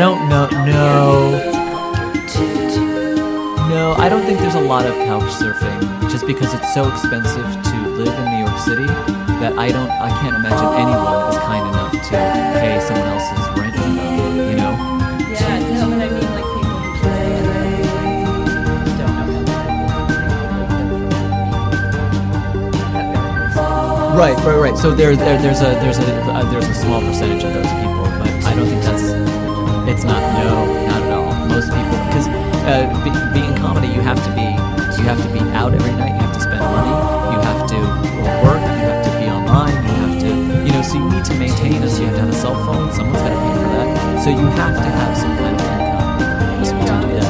don't know. No. No, I don't think there's a lot of couch surfing just because it's so expensive to live in New York City that I don't I can't imagine anyone is kind enough to pay someone else's rent for them, you know? Yeah, no, but I mean like people who don't know Right, right, right. So there, there there's a there's a uh, there's a small percentage of those people, it's not no, not at all. Most people because uh, be, being comedy, you have to be you have to be out every night. You have to spend money. You have to work. You have to be online. You have to you know. So you need to maintain us. You have to have a cell phone. Someone's got to pay for that. So you have to have some kind of income to do that.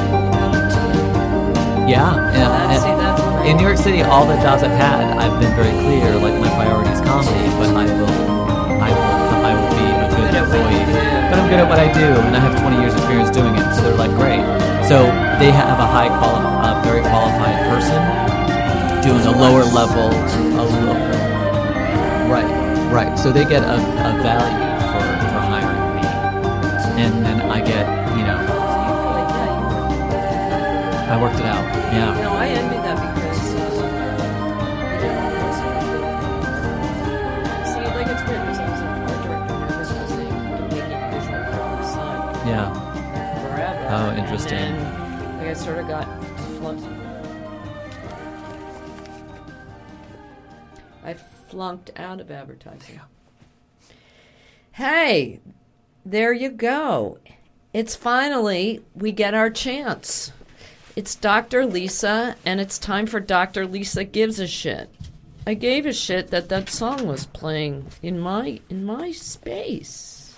Yeah, yeah. And- in New York City, all the jobs I've had, I've been very clear. Like my priority is comedy, but I good at what I do, and I have 20 years experience doing it. So they're like, great. So they have a high quali- a very qualified person doing a lower level, a lo- right, right. So they get a, a value for, for hiring me, and then I get, you know, like, yeah, you were- I worked it out. Yeah. No, I sort of got flunked. I flunked out of advertising. Hey, there you go. It's finally, we get our chance. It's Dr. Lisa, and it's time for Dr. Lisa Gives a Shit. I gave a shit that that song was playing in my in my space.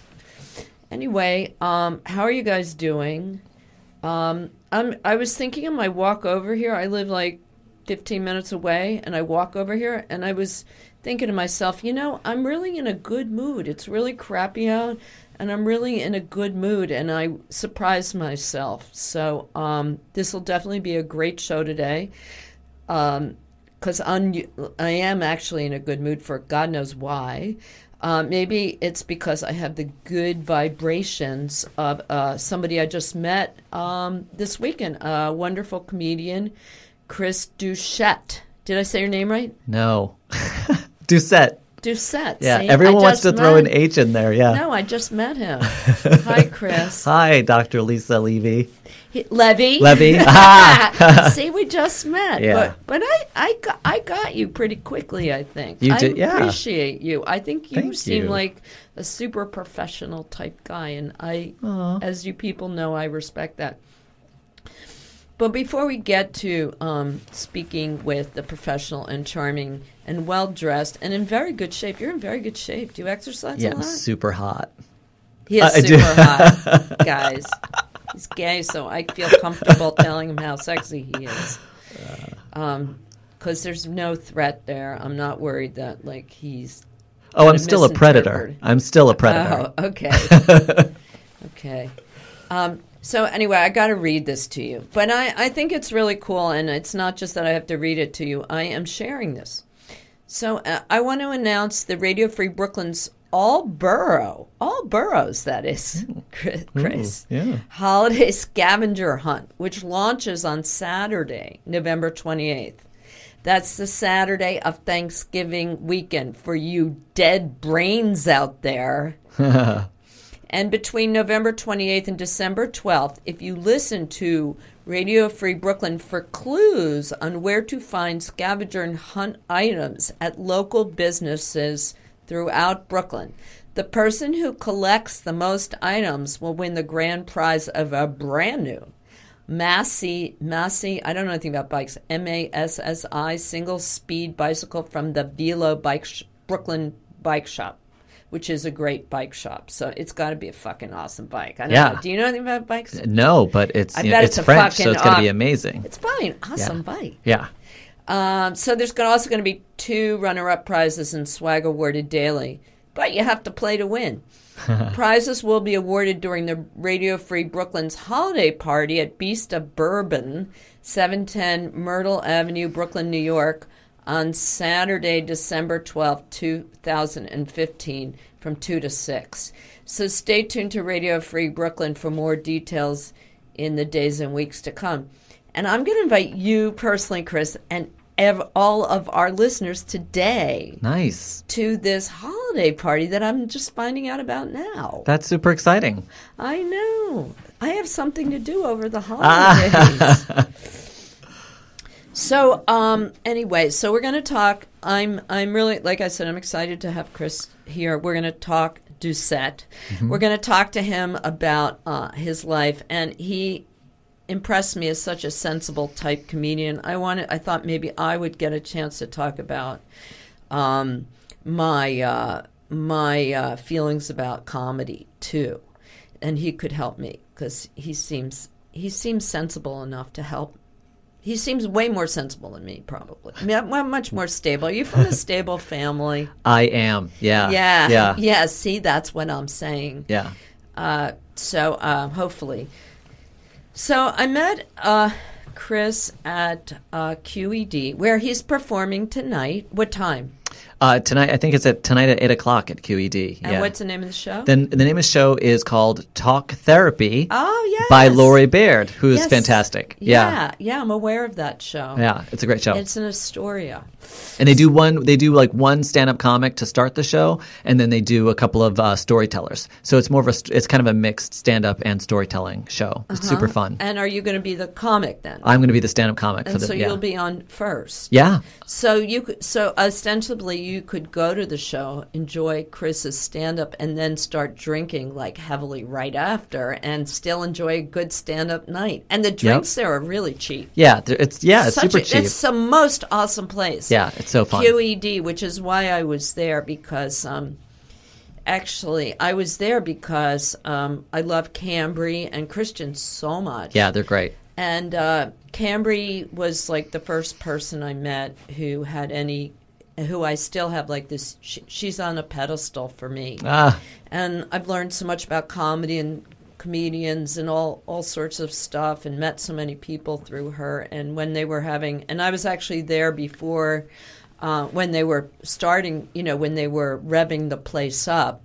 Anyway, um, how are you guys doing? Um, I'm. I was thinking on my walk over here. I live like 15 minutes away, and I walk over here, and I was thinking to myself, you know, I'm really in a good mood. It's really crappy out, and I'm really in a good mood, and I surprised myself. So um, this will definitely be a great show today. Um, because un- I am actually in a good mood for God knows why. Uh, maybe it's because I have the good vibrations of uh, somebody I just met um, this weekend, a wonderful comedian, Chris Duchette. Did I say your name right? No. Doucette. Doucette. Yeah, see? everyone wants to throw an H in there. Yeah. No, I just met him. Hi, Chris. Hi, Dr. Lisa Levy. He- Levy. Levy. Ah. See, we just met. Yeah. But but I I got, I got you pretty quickly. I think You I yeah. appreciate you. I think you Thank seem you. like a super professional type guy, and I, Aw. as you people know, I respect that. But before we get to um, speaking with the professional and charming and well dressed and in very good shape, you're in very good shape. Do you exercise Yeah, a lot? super hot. He is I super hot, guys. He's gay, so I feel comfortable telling him how sexy he is. Um, because there's no threat there. I'm not worried that like he's. Oh, I'm still a predator. I'm still a predator. Oh, okay, okay. Um, so anyway, I got to read this to you, but I I think it's really cool, and it's not just that I have to read it to you. I am sharing this. So uh, I want to announce the Radio Free Brooklyn's all borough, all boroughs, that is, mm. Chris. Mm, Chris. yeah. Holiday Scavenger Hunt, which launches on Saturday, November 28th. That's the Saturday of Thanksgiving weekend for you dead brains out there. And between November 28th and December 12th, if you listen to Radio Free Brooklyn for clues on where to find scavenger and hunt items at local businesses throughout Brooklyn, the person who collects the most items will win the grand prize of a brand new Massey, Massey, I don't know anything about bikes, M A S S I, single speed bicycle from the Velo Bike Sh- Brooklyn Bike Shop which is a great bike shop. So it's got to be a fucking awesome bike. I don't Yeah. know. Do you know anything about bikes? No, but it's know, it's, it's French, so it's going to be amazing. It's probably an awesome bike. Yeah. Um, so there's gonna, also going to be two runner-up prizes and swag awarded daily, but you have to play to win. Prizes will be awarded during the Radio Free Brooklyn's holiday party at Beast of Bourbon, 710 Myrtle Avenue, Brooklyn, New York, on Saturday, December twelfth, 2015, from 2 to 6. So stay tuned to Radio Free Brooklyn for more details in the days and weeks to come. And I'm going to invite you personally, Chris, and ev- all of our listeners today Nice. to this holiday party that I'm just finding out about now. That's super exciting. I know. I have something to do over the holidays. so, um, anyway, so we're going to talk. I'm, I'm really, like I said, I'm excited to have Chris here. We're going to talk Doucette. We're going to talk to him about uh, his life, and he impressed me as such a sensible type comedian. I wanted, I thought maybe I would get a chance to talk about um, my uh, my uh, feelings about comedy too, and he could help me because he seems he seems sensible enough to help. He seems way more sensible than me, probably. I mean, I'm much more stable. Are you from a stable family? I am. Yeah. Yeah, Yeah. yeah. See, that's what I'm saying. Yeah. Uh, so uh, hopefully. So I met uh, Chris at uh, QED where he's performing tonight. What time? Uh, tonight, I think it's at tonight at eight o'clock at QED. And yeah. what's the name of the show? Then the name of the show is called Talk Therapy oh, yes. by Lori Baird, who is Yes. fantastic. Yeah. Yeah. yeah, I'm aware of that show. Yeah, it's a great show. It's in Astoria. and they do one they do like one stand-up comic to start the show and then they do a couple of uh, storytellers. So it's more of a it's kind of a mixed stand-up and storytelling show. It's super fun. And are you going to be the comic then? I'm going to be the stand-up comic for and the so yeah. you'll be on first. Yeah. So you could, so ostensibly you could go to the show, enjoy Chris's stand up, and then start drinking like heavily right after, and still enjoy a good stand up night. And the drinks there are really cheap. Yeah, it's yeah, it's Such super a, cheap. It's the most awesome place. Yeah, it's so fun. QED, which is why I was there because um, actually I was there because um, I love Kambri and Christian so much. Yeah, they're great. And uh, Kambri was like the first person I met who had any, who I still have like this. She, she's on a pedestal for me, Ah, and I've learned so much about comedy and comedians and all all sorts of stuff, and met so many people through her. And when they were having, and I was actually there before. Uh, when they were starting, you know, when they were revving the place up,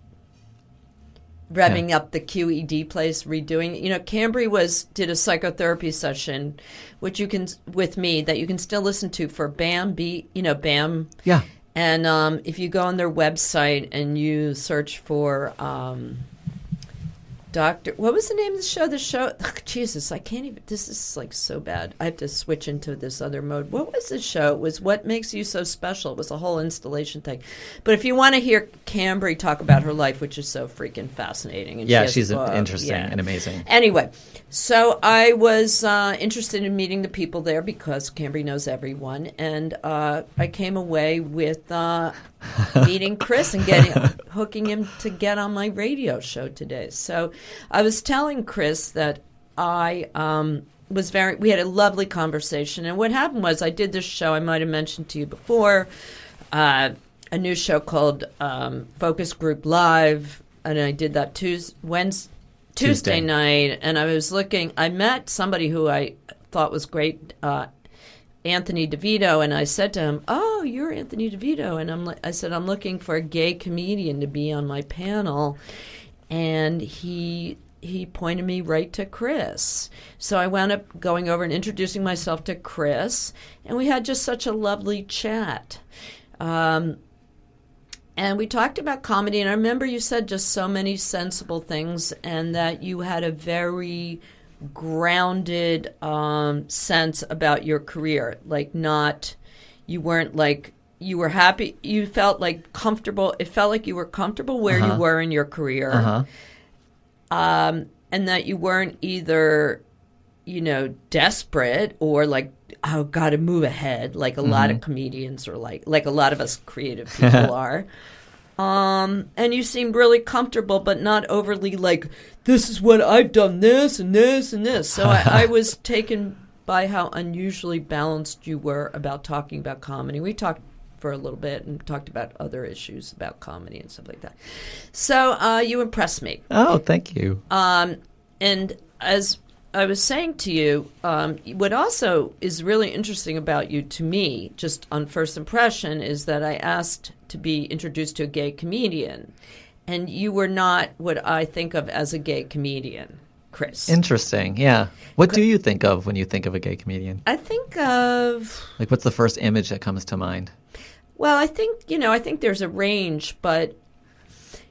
revving up the QED place, redoing. You know, Kambri was did a psychotherapy session, which you can with me that you can still listen to for BAM. B, you know, BAM. yeah. And um, if you go on their website and you search for um, Doctor, what was the name of the show? The show, Jesus, I can't even. This is like so bad. I have to switch into this other mode. What was the show? It was what makes you so special. It was a whole installation thing. But if you want to hear Kambri talk about her life, which is so freaking fascinating, and Yeah, a she's interesting yeah. and amazing. Anyway, so I was uh, interested in meeting the people there because Kambri knows everyone, and uh, I came away with uh, meeting Chris and getting hooking him to get on my radio show today. So I was telling Chris that I um, was very. We had a lovely conversation, and what happened was I did this show. I might have mentioned to you before. Uh, a new show called um, Focus Group Live, and I did that Tuesday, Wednesday, Tuesday Tuesday. night, and I was looking. I met somebody who I thought was great, uh, Anthony DeVito, and I said to him, "Oh, you're Anthony DeVito," and I'm like, I said, "I'm looking for a gay comedian to be on my panel," and he he pointed me right to Chris. So I wound up going over and introducing myself to Chris, and we had just such a lovely chat. Um, and we talked about comedy, and I remember you said just so many sensible things, and that you had a very grounded um, sense about your career. Like, not, you weren't like, you were happy, you felt like comfortable. It felt like you were comfortable where you were in your career Uh-huh. um, and that you weren't either, you know, desperate or like, oh, got to move ahead, like a lot of comedians are like, like a lot of us creative people are. Um, and you seemed really comfortable, but not overly like, this is what I've done, this and this and this. So I, I was taken by how unusually balanced you were about talking about comedy. We talked for a little bit and talked about other issues about comedy and stuff like that. So uh, you impressed me. Oh, thank you. Um, and as I was saying to you, um, what also is really interesting about you to me, just on first impression, is that I asked to be introduced to a gay comedian. And you were not what I think of as a gay comedian, Chris. Interesting. Yeah. What do you think of when you think of a gay comedian? I think of, Like, what's the first image that comes to mind? well, I think, you know, I think there's a range, but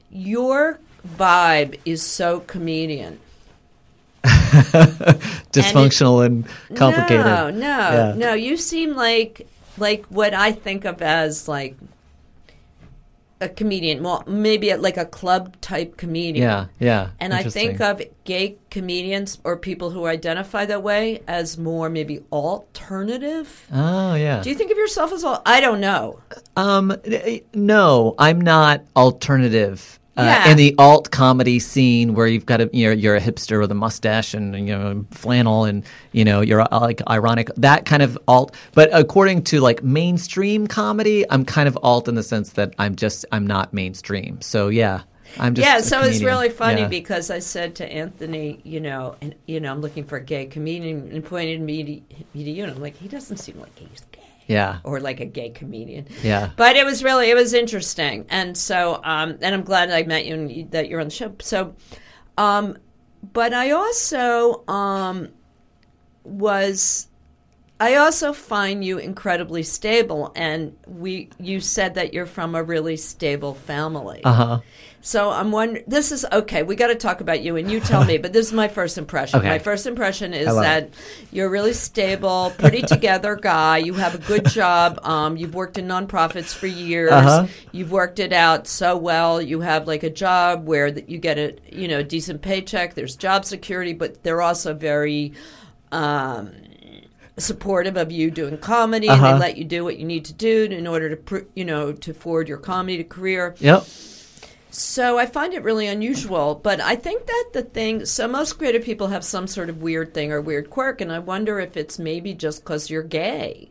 your vibe is so comedian. Dysfunctional and, complicated. No, no, Yeah. no. You seem like like what I think of as like a comedian. Well, maybe like a club type comedian. Yeah, yeah. And I think of gay comedians or people who identify that way as more maybe alternative. Oh, yeah. Do you think of yourself as all? I don't know. Um, no, I'm not alternative. Uh, Yeah. In the alt comedy scene, where you've got a you know you're a hipster with a mustache and you know flannel and you know you're uh, like ironic that kind of alt. But according to like mainstream comedy, I'm kind of alt in the sense that I'm just I'm not mainstream. So yeah, I'm just yeah, so it's really funny Yeah. because I said to Anthony, you know, and you know, I'm looking for a gay comedian, and pointed me to, me to you, and I'm like, he doesn't seem like he's gay yeah, or like a gay comedian. yeah. But it was really it was interesting, and so um, and I'm glad I met you and you, that you're on the show. So, um, but I also um, was. I also find you incredibly stable, and we. You said that you're from a really stable family. Uh huh. So I'm wondering. This is okay. We got to talk about you, and you tell me. But this is my first impression. Okay. My first impression is that you're a really stable, pretty together guy. You have a good job. Um, you've worked in nonprofits for years. Uh-huh. You've worked it out so well. You have like a job where that you get a you know decent paycheck. There's job security, but they're also very. Um, supportive of you doing comedy and Uh-huh. they let you do what you need to do in order to you know to forward your comedy to career Yep. so I find it really unusual, but I think that the thing, so most creative people have some sort of weird thing or weird quirk, and I wonder if it's maybe just because you're gay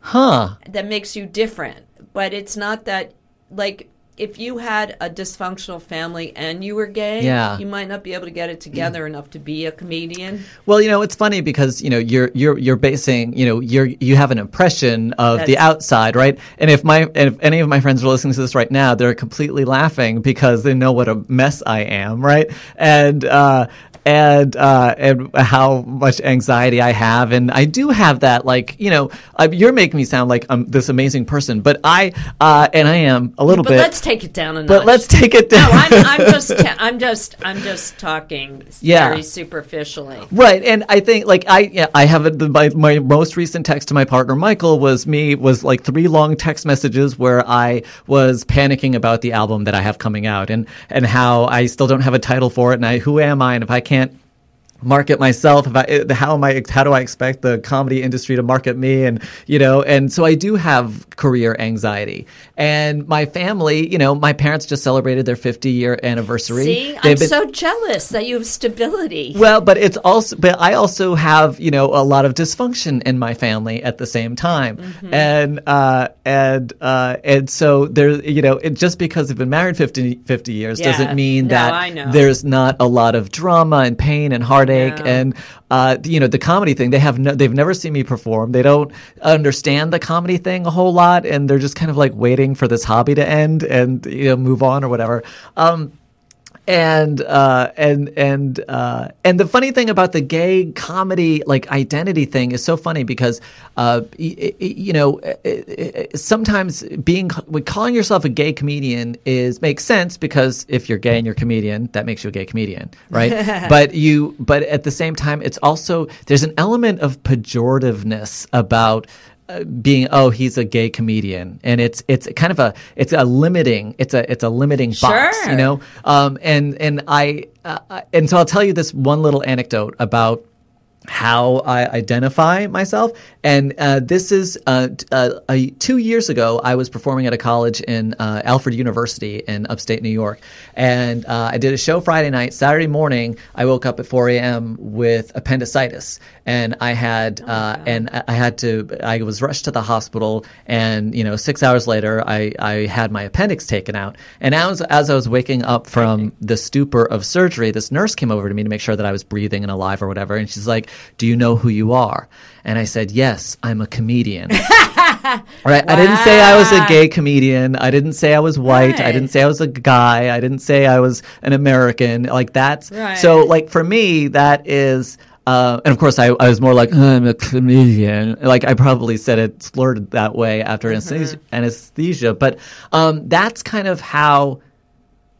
Huh. that makes you different. But it's not that, like, if you had a dysfunctional family and you were gay, Yeah. you might not be able to get it together enough to be a comedian. Well, you know, it's funny because you know you're you're you're basing you know you're you have an impression of the outside, right? And if my and if any of my friends are listening to this right now, they're completely laughing because they know what a mess I am, right? And uh, and uh, and how much anxiety I have, and I do have that. Like you know, uh, you're making me sound like I'm this amazing person, but I uh, and I am a little But bit. let's take it down a notch. but let's take it down. No, I'm, I'm just, I'm just, I'm just talking Yeah. very superficially. Right, and I think like I yeah, I have a, the, my my most recent text to my partner Michael was me was like three long text messages where I was panicking about the album that I have coming out and and how I still don't have a title for it and I who am I and if I can't can't market myself if I, eh, how am I how do I expect the comedy industry to market me and you know and so I do have career anxiety and my family you know my parents just celebrated their 50 year anniversary See, I'm been- so jealous that you have stability. well, but it's also, but I also have, you know, a lot of dysfunction in my family at the same time, Mm-hmm. and uh, and uh, and so there, you know, it, just because they've been married 50, 50 years Yeah. doesn't mean No, that there's not a lot of drama and pain and heartache No. and uh, you know the comedy thing. They have no, they've never seen me perform. They don't understand the comedy thing a whole lot, and they're just kind of like waiting for this hobby to end and you know move on or whatever. Um, and uh, and and uh, and the funny thing about the gay comedy like identity thing is so funny because uh, y- y- you know uh, uh, sometimes being calling yourself a gay comedian is makes sense because if you're gay and you're a comedian that makes you a gay comedian right? But you but at the same time it's also there's an element of pejorativeness about uh, being oh he's a gay comedian and it's it's kind of a it's a limiting it's a it's a limiting box Sure. you know um, and and I uh, I- and so I'll tell you this one little anecdote about how I identify myself. And uh, this is uh, t- uh, uh, two years ago, I was performing at a college in uh, Alfred University in upstate New York. And uh, I did a show Friday night. Saturday morning, I woke up at 4 a.m. with appendicitis. And I had, uh, and I I had to, I was rushed to the hospital. And, you know, six hours later, I, I had my appendix taken out. And as, as I was waking up from the stupor of surgery, this nurse came over to me to make sure that I was breathing and alive or whatever. And she's like, Do you know who you are? And I said, Yes, I'm a comedian. right? I didn't say I was a gay comedian. I didn't say I was white. I didn't say I was a guy. I didn't say I was an American. Like that's Right. so like for me, that is uh, and of course, I, I was more like I'm a comedian. Like I probably said it slurred that way after anesthesia, anesthesia. But um, that's kind of how,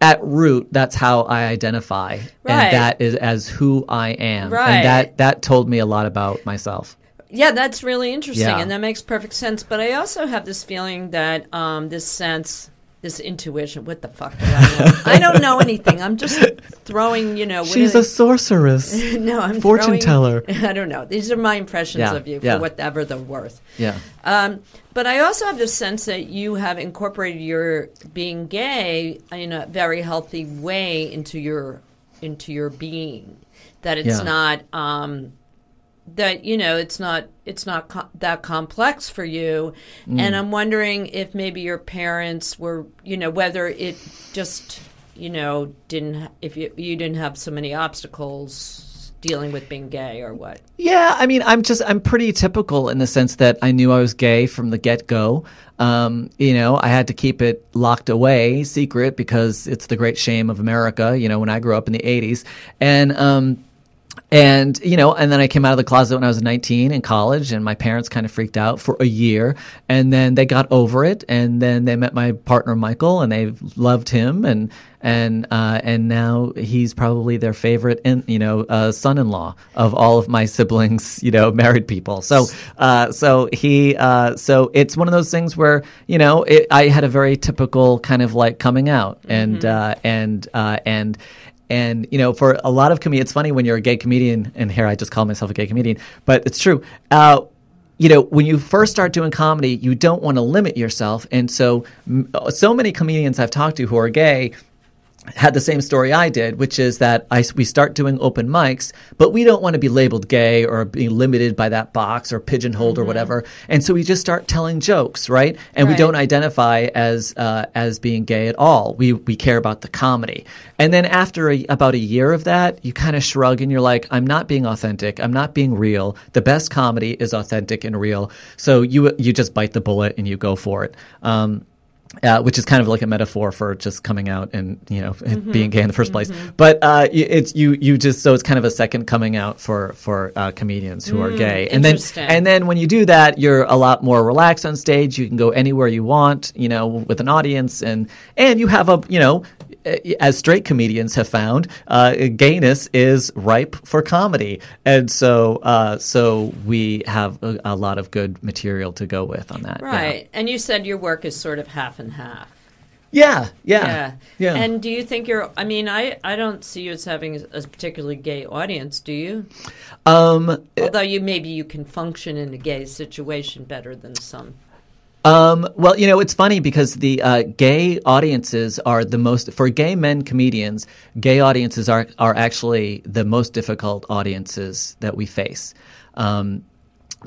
at root, that's how I identify, Right. and that is as who I am, Right. and that that told me a lot about myself. Yeah, that's really interesting, Yeah. and that makes perfect sense. But I also have this feeling that um, this sense, this intuition. What the fuck do I know? I don't know anything. I'm just throwing, you know. She's a sorceress. no, I'm fortune throwing- teller. I don't know. These are my impressions Yeah, of you yeah. for whatever they're worth. yeah. Um, but I also have the sense that you have incorporated your being gay in a very healthy way into your into your being. That it's Yeah. not um, that you know it's not it's not co- that complex for you, Mm. and I'm wondering if maybe your parents were you know whether it just you know didn't if you you didn't have so many obstacles dealing with being gay or what. Yeah, I mean, I'm just I'm pretty typical in the sense that I knew I was gay from the get go. Um, you know, I had to keep it locked away, secret, because it's the great shame of America. You know, when I grew up in the '80s, and um, and you know and then i came out of the closet when i was 19 in college and my parents kind of freaked out for a year. And then they got over it and then they met my partner michael and they loved him. And and uh, and now he's probably their favorite in, you know uh, son-in-law of all of my siblings you know married people. So uh, so he uh, so it's one of those things where you know it, i had a very typical kind of like coming out. And uh, and uh, and and you know, for a lot of comedians, it's funny when you're a gay comedian, and here I just call myself a gay comedian, but it's true. Uh, you know, when you first start doing comedy, you don't want to limit yourself, and so so many comedians I've talked to who are gay had the same story I did, which is that I, we start doing open mics, but we don't want to be labeled gay or be limited by that box or pigeonholed or whatever. And so we just start telling jokes, right? And we don't identify as uh, as being gay at all. We we care about the comedy. And then after a, about a year of that, you kind of shrug and you're like, I'm not being authentic. I'm not being real. The best comedy is authentic and real. So you you just bite the bullet and you go for it. Um, uh, which is kind of like a metaphor for just coming out and you know Mm-hmm. being gay in the 1st place. But uh, it's you you just so it's kind of a second coming out for for uh, comedians who are gay. And then Mm, and then when you do that, you're a lot more relaxed on stage. You can go anywhere you want, you know, with an audience, and and you have a you know. Uh, As straight comedians have found, uh, gayness is ripe for comedy, and so uh, so we have a, a lot of good material to go with on that. yeah. Right. And you said your work is sort of half and half. Yeah, yeah, Yeah. yeah. And do you think you're I mean, I I don't see you as having a particularly gay audience, do you? um, Although you maybe you can function in a gay situation better than some. Um, well, you know, it's funny because the uh, gay audiences are the most for gay men comedians. Gay audiences are are actually the most difficult audiences that we face. Um,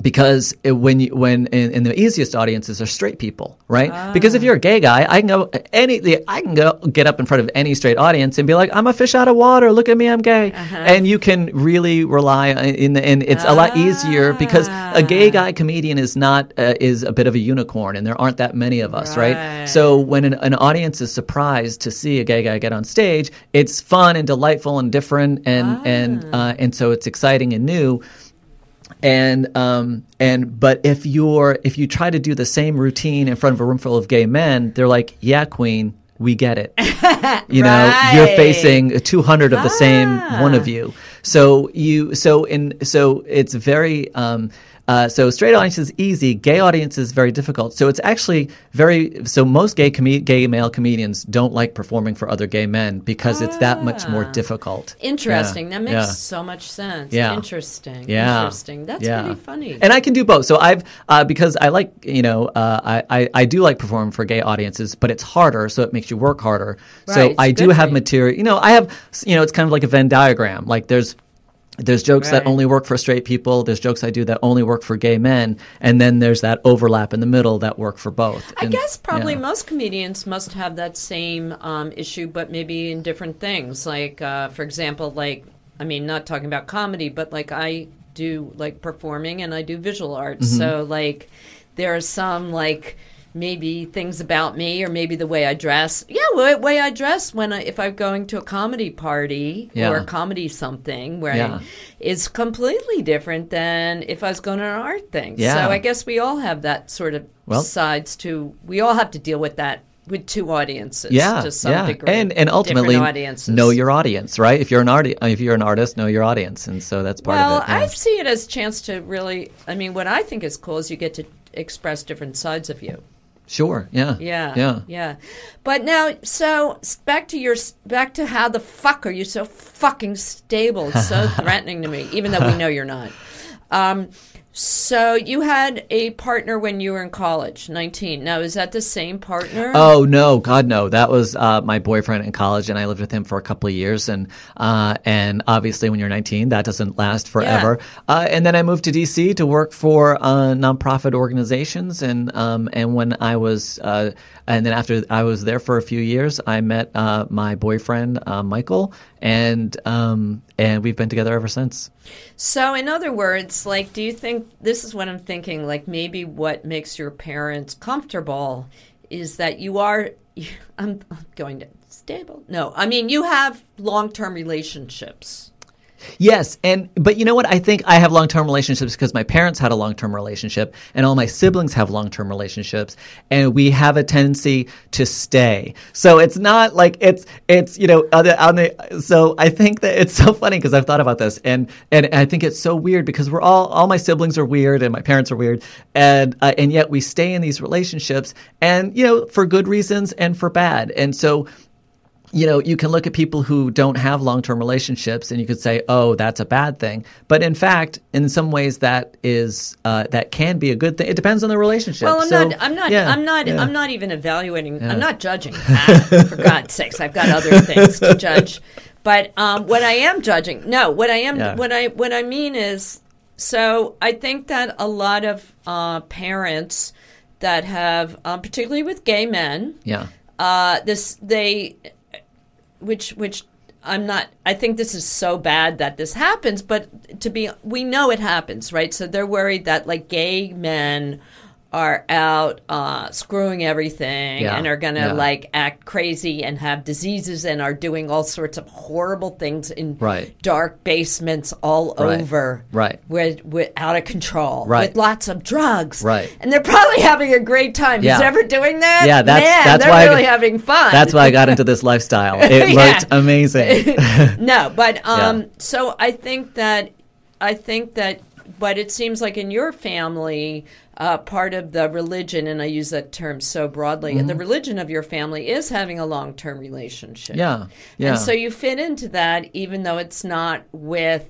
because it- when you, when in, the easiest audiences are straight people, right? Because if you're a gay guy, I can go any I can go get up in front of any straight audience and be like, "I'm a fish out of water. Look at me, I'm gay," and you can really rely on, in the and it's a lot easier because a gay guy comedian is not uh, is a bit of a unicorn, and there aren't that many of us, right? Right. So when an, an audience is surprised to see a gay guy get on stage, it's fun and delightful and different, and and uh, and so it's exciting and new and um and but if you're if you try to do the same routine in front of a room full of gay men they're like yeah queen we get it. You know you're facing 200 of the same one of you. So you so in so it's very um uh, so straight audience is easy. Gay audience is very difficult. So it's actually very. So most gay com- gay male comedians don't like performing for other gay men because it's that much more difficult. Interesting. Yeah, That makes yeah. so much sense. Yeah. Interesting. Yeah. Interesting. That's yeah. really funny. And I can do both. So I've uh, because I like you know uh, I, I I do like performing for gay audiences, but it's harder, so it makes you work harder. Right, So it's I do have material. You know, I have you know it's kind of like a Venn diagram. Like there's. There's jokes that only work for straight people. There's jokes I do that only work for gay men, and then there's that overlap in the middle that work for both. I And- guess probably yeah. most comedians must have that same um, issue, but maybe in different things. Like, uh, for example, like I mean, not talking about comedy, but like I do like performing and I do visual arts. Mm-hmm. So like, there are some like maybe things about me or maybe the way I dress. Yeah, way, way I dress when I if I'm going to a comedy party Yeah. or a comedy something where Yeah. I, is completely different than if I was going to an art thing. Yeah. So I guess we all have that sort of Well- sides to we all have to deal with that with two audiences yeah, to some yeah. degree and and ultimately know your audience, right? If you're an artist, if you're an artist, know your audience, and so that's part well of it. yeah. i see it as a chance to really i mean what i think is cool is you get to express different sides of you Sure. Yeah. yeah Yeah. yeah but now so back to your back to how the fuck are you so fucking stable it's so threatening to me even though we know you're not um So you had a partner when you were in college, 19. Now, is that the same partner? Oh no, God no! That was uh, my boyfriend in college, and I lived with him for a couple of years. And uh, and obviously, when you're 19, that doesn't last forever. Uh, and then I moved to DC to work for uh, nonprofit organizations. And um, and when I was uh, and then after I was there for a few years, I met uh, my boyfriend uh, Michael, and um, and we've been together ever since. So, in other words, like, do you think this is what I'm thinking? Like, maybe what makes your parents comfortable is that you are. I'm going to stable. No, I mean you have long term relationships. Yes, and but you know what? I think I have long term relationships because my parents had a long term relationship, and all my siblings have long term relationships, and we have a tendency to stay. So it's not like it's it's you know on the, on the so I think that it's so funny because I've thought about this, and and I think it's so weird because we're all all my siblings are weird and my parents are weird, and uh, and yet we stay in these relationships, and you know for good reasons and for bad, and so you know, you can look at people who don't have long term relationships and you could say, oh, that's a bad thing. But in fact, in some ways, that is, uh, that can be a good thing. It depends on the relationship. Well, I'm So, not. I'm not. yeah, I'm not. yeah. I'm not even evaluating. I'm not judging. That, for God's sakes, I've got other things to judge. But um, what I am judging, no, what I am, Yeah. what I what I mean is, so I think that a lot of uh, parents that have, um, particularly with gay men, Yeah. uh, this they, which which I'm not. I think this is so bad that this happens, but to be, we know it happens, right? So they're worried that like gay men are out uh, screwing everything Yeah, and are gonna yeah. like act crazy and have diseases and are doing all sorts of horrible things in Right. dark basements all Right, over, right. With, with out of control, Right. with lots of drugs, Right. And they're probably having a great time. Yeah. Who's ever doing that? Yeah, that's- Man, that's they're why I- really having fun. That's why I got into this lifestyle. It looked amazing. no, but um, so I think that I think that, but it seems like in your family, uh, part of the religion, and I use that term so broadly, Mm-hmm. the religion of your family is having a long term relationship. yeah. Yeah. And so you fit into that, even though it's not with.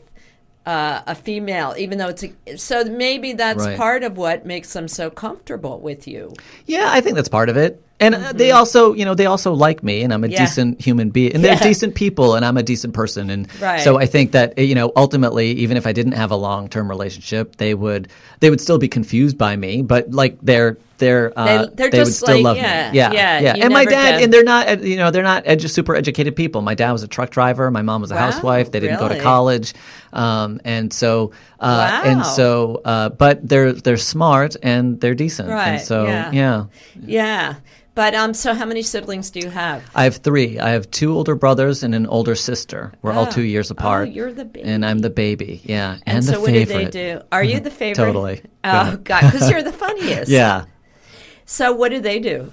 Uh, a female, even though it's a, so maybe that's Right. part of what makes them so comfortable with you. Yeah, I think that's part of it. And uh, they also, you know, they also like me, and I'm a Mm-hmm. Yeah. decent human being, and they're decent people, and I'm a decent person, and Right. so I think that you know, ultimately, even if I didn't have a long term relationship, they would they would still be confused by me, but like they're they're uh, they're they would just still like, love yeah, me. Yeah, yeah, yeah. And my dad, get- and they're not, you know, they're not edu- super educated people. My dad was a truck driver. My mom was a Wow, housewife. They didn't go to college, um, and so uh, and so, uh, but they're they're smart and they're decent, Right, and so yeah. yeah. Yeah, but um, so how many siblings do you have? I have three. I have two older brothers and an older sister. We're all Oh. two years apart. Oh, you're the baby. And I'm the baby. Yeah. And, And, the so, what favorite. do they do? Are you the favorite? Totally. Oh Yeah. God, because you're the funniest. Yeah. So what do they do?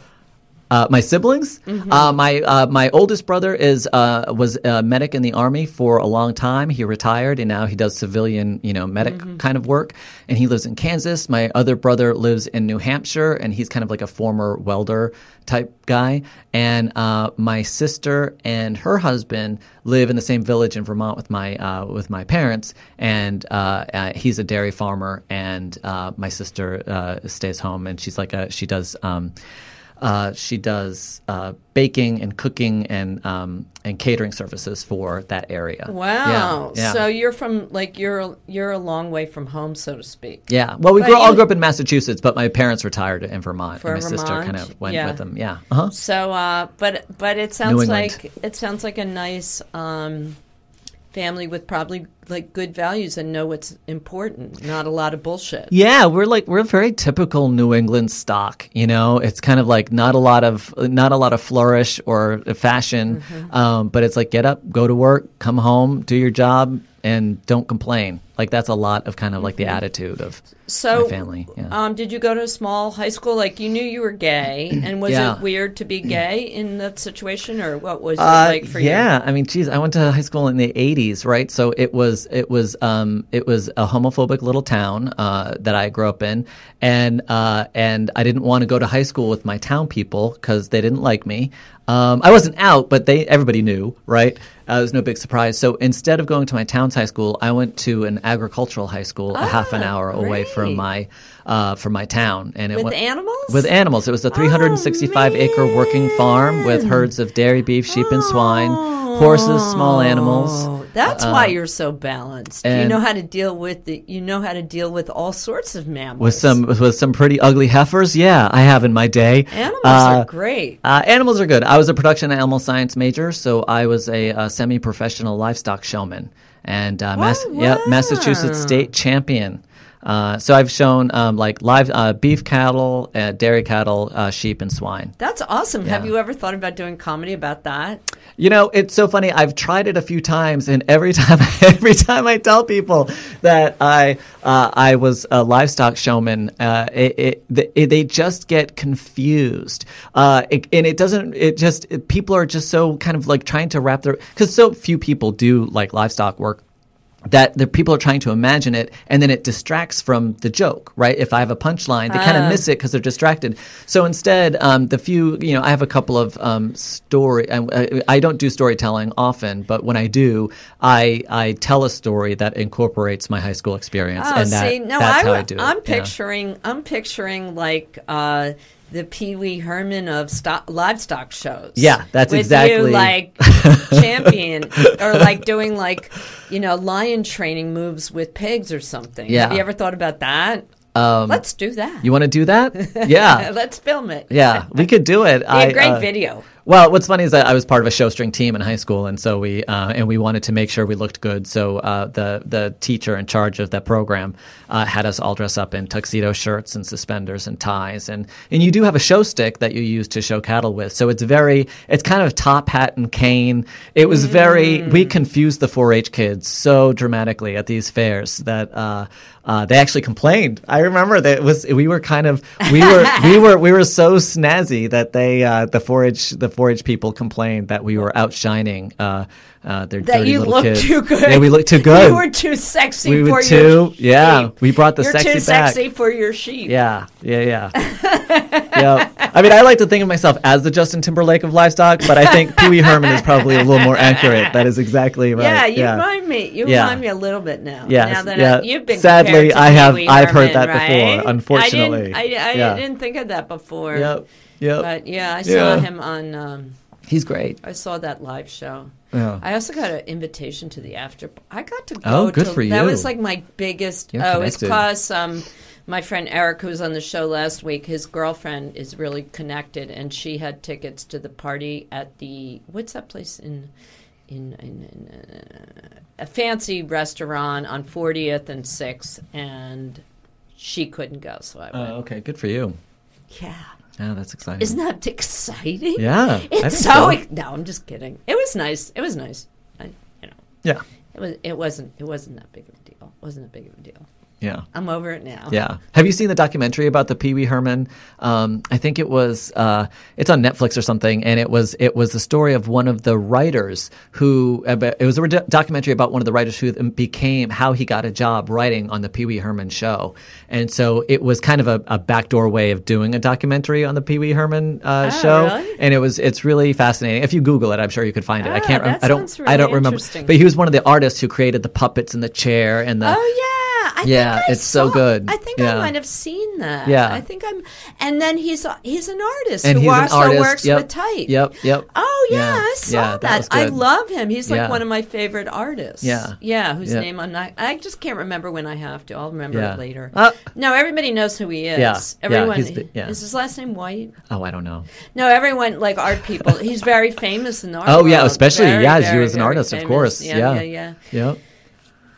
Uh, my siblings. Mm-hmm. Uh, my uh, my oldest brother is uh, was a medic in the army for a long time. He retired and now he does civilian, you know, medic Mm-hmm. kind of work. And he lives in Kansas. My other brother lives in New Hampshire, and he's kind of like a former welder type guy. And uh, my sister and her husband live in the same village in Vermont with my uh, with my parents. And uh, uh, he's a dairy farmer, and uh, my sister uh, stays home, and she's like a she does. Um, uh, she does uh, baking and cooking and um, and catering services for that area. Wow. Yeah, yeah. So you're from like you're you're a long way from home, so to speak. yeah. Well, we grew, all grew up in Massachusetts, but my parents retired in Vermont, For and my sister kind of went yeah. with them. Yeah. Uh-huh. So, uh, but but it sounds like it sounds like a nice um, family with probably like good values and know what's important. Not a lot of bullshit. Yeah, we're like we're very typical New England stock. You know, it's kind of like not a lot of not a lot of flourish or fashion, Mm-hmm. um, but it's like get up, go to work, come home, do your job, and don't complain. Like that's a lot of kind of like the attitude of Mm-hmm. So, my family. Yeah. um, did you go to a small high school? Like you knew you were gay, and was Yeah. it weird to be gay in that situation, or what was it Uh, like for you? yeah, I mean, geez, I went to high school in the '80s, right? So it was was it was um, it was a homophobic little town uh, that I grew up in, and uh, and I didn't want to go to high school with my town people because they didn't like me. Um, I wasn't out, but they everybody knew, right? Uh, it was no big surprise. So instead of going to my town's high school, I went to an agricultural high school, a half an Ah, hour away from my uh, from my town, and it With went, animals? with animals. It was a 365 acre working farm with herds of dairy, beef, sheep, and swine, horses, small animals. Oh, That's why you're so balanced. You know how to deal with the. You know how to deal with all sorts of mammals. With some with some pretty ugly heifers, yeah, I have in my day. animals Uh, are great. Uh, animals are good. I was a production and animal science major, so I was a, uh semi-professional livestock showman and uh, Mass- Oh, yep, Massachusetts state champion. Uh, so I've shown um, like live uh, beef cattle, uh, dairy cattle, uh, sheep, and swine. That's awesome. Have you ever thought about doing comedy about that? You know, it's so funny. I've tried it a few times, and every time, every time I tell people that I uh, I was a livestock showman, uh, it, it, the- it, they just get confused, uh, it, and it doesn't. It just it- people are just so kind of like trying to wrap their because so few people do like livestock work that the people are trying to imagine it and then it distracts from the joke right if i have a punchline they kind of Ah. miss it because they're distracted so instead um, the few you know i have a couple of um, story I, I don't do storytelling often but when i do i i tell a story that incorporates my high school experience Oh, and that, see, no, that's I, how i do it I'm yeah. picturing, I'm picturing like uh, the Pee Wee Herman of stock, livestock shows. Yeah, that's With exactly- you, like champion or like doing like you know lion training moves with pigs or something. Yeah. Have you ever thought about that? Um, Let's do that. you want to do that yeah Let's film it. yeah we could do it I, a great uh, video. Well, what's funny is that I was part of a show string team in high school, and so we uh, and we wanted to make sure we looked good. So uh, the the teacher in charge of that program uh, had us all dress up in tuxedo shirts and suspenders and ties, and and you do have a show stick that you use to show cattle with. So it's very it's kind of top hat and cane. It was very we confused the 4-H kids so dramatically at these fairs that. Uh, uh, they actually complained. I remember that it was we were kind of we were we were we were so snazzy that they uh, the 4-H the 4-H people complained that we were outshining uh, uh, their That dirty you little look kids. too good. Yeah, we looked too good. You were too sexy We for were your too- sheep. yeah, we brought the You're sexy too back. sexy for your sheep. Yeah, yeah, yeah. yeah. I mean, I like to think of myself as the Justin Timberlake of livestock, but I think Pee Wee Herman is probably a little more accurate. That is exactly right. Yeah, you remind me. You Yeah. remind me a little bit now. Yes, now that yeah. I, you've been Sadly, I have- I've heard that before, unfortunately. I didn't, I, I Yeah. didn't think of that before. Yep. Yep. But yeah, I saw Yeah. him on. Um, He's great. I saw that live show. Yeah. I also got an invitation to the after. I got to go. Oh, good to, for That was like my biggest. You're oh, it's connected. because um, my friend Eric, who was on the show last week, his girlfriend is really connected, and she had tickets to the party at the what's that place in in, in, in uh, a fancy restaurant on 40th and 6th, and she couldn't go, so I went. Oh, okay. Good for you. yeah. Yeah, that's exciting. Isn't that exciting? Yeah, It's so. so. No, I'm just kidding. It was nice. It was nice. I, you know, yeah. it was. It wasn't. It wasn't that big of a deal. It wasn't that big of a deal. Yeah. I'm over it now. Yeah. Have you seen the documentary about the Pee Wee Herman? Um, I think it was uh, it's on Netflix or something, and it was it was the story of one of the writers who it was a do- documentary about one of the writers who became how he got a job writing on the Pee Wee Herman show, and so it was kind of a, a backdoor way of doing a documentary on the Pee Wee Herman uh, Oh, show, really? and it was it's really fascinating. If you Google it, I'm sure you could find it. I Ah, can't. rem- I don't. sounds I don't remember. But he was one of the artists who created the puppets in the chair and the. Oh yeah. I Yeah, it's so good. I think Yeah. I might have seen that. Yeah. I think I'm. And then he's he's an artist and who he's an also artist. works yep. with type. Yep. Yep. Oh yeah, Yeah. I saw Yeah, that that. I love him. He's like Yeah. one of my favorite artists. Yeah. yeah. Whose Yeah. name I'm not. I just can't remember when I have to. I'll remember Yeah. it later. Uh, no, everybody knows who he is. Yeah. Yeah, everyone. the- yeah. Is his last name White? Oh, I don't know. No, everyone like art people. He's very famous in the art. Oh yeah, world. especially Very, yeah, as you as an artist, of course. Yeah, Yeah. yeah, yeah. Yep.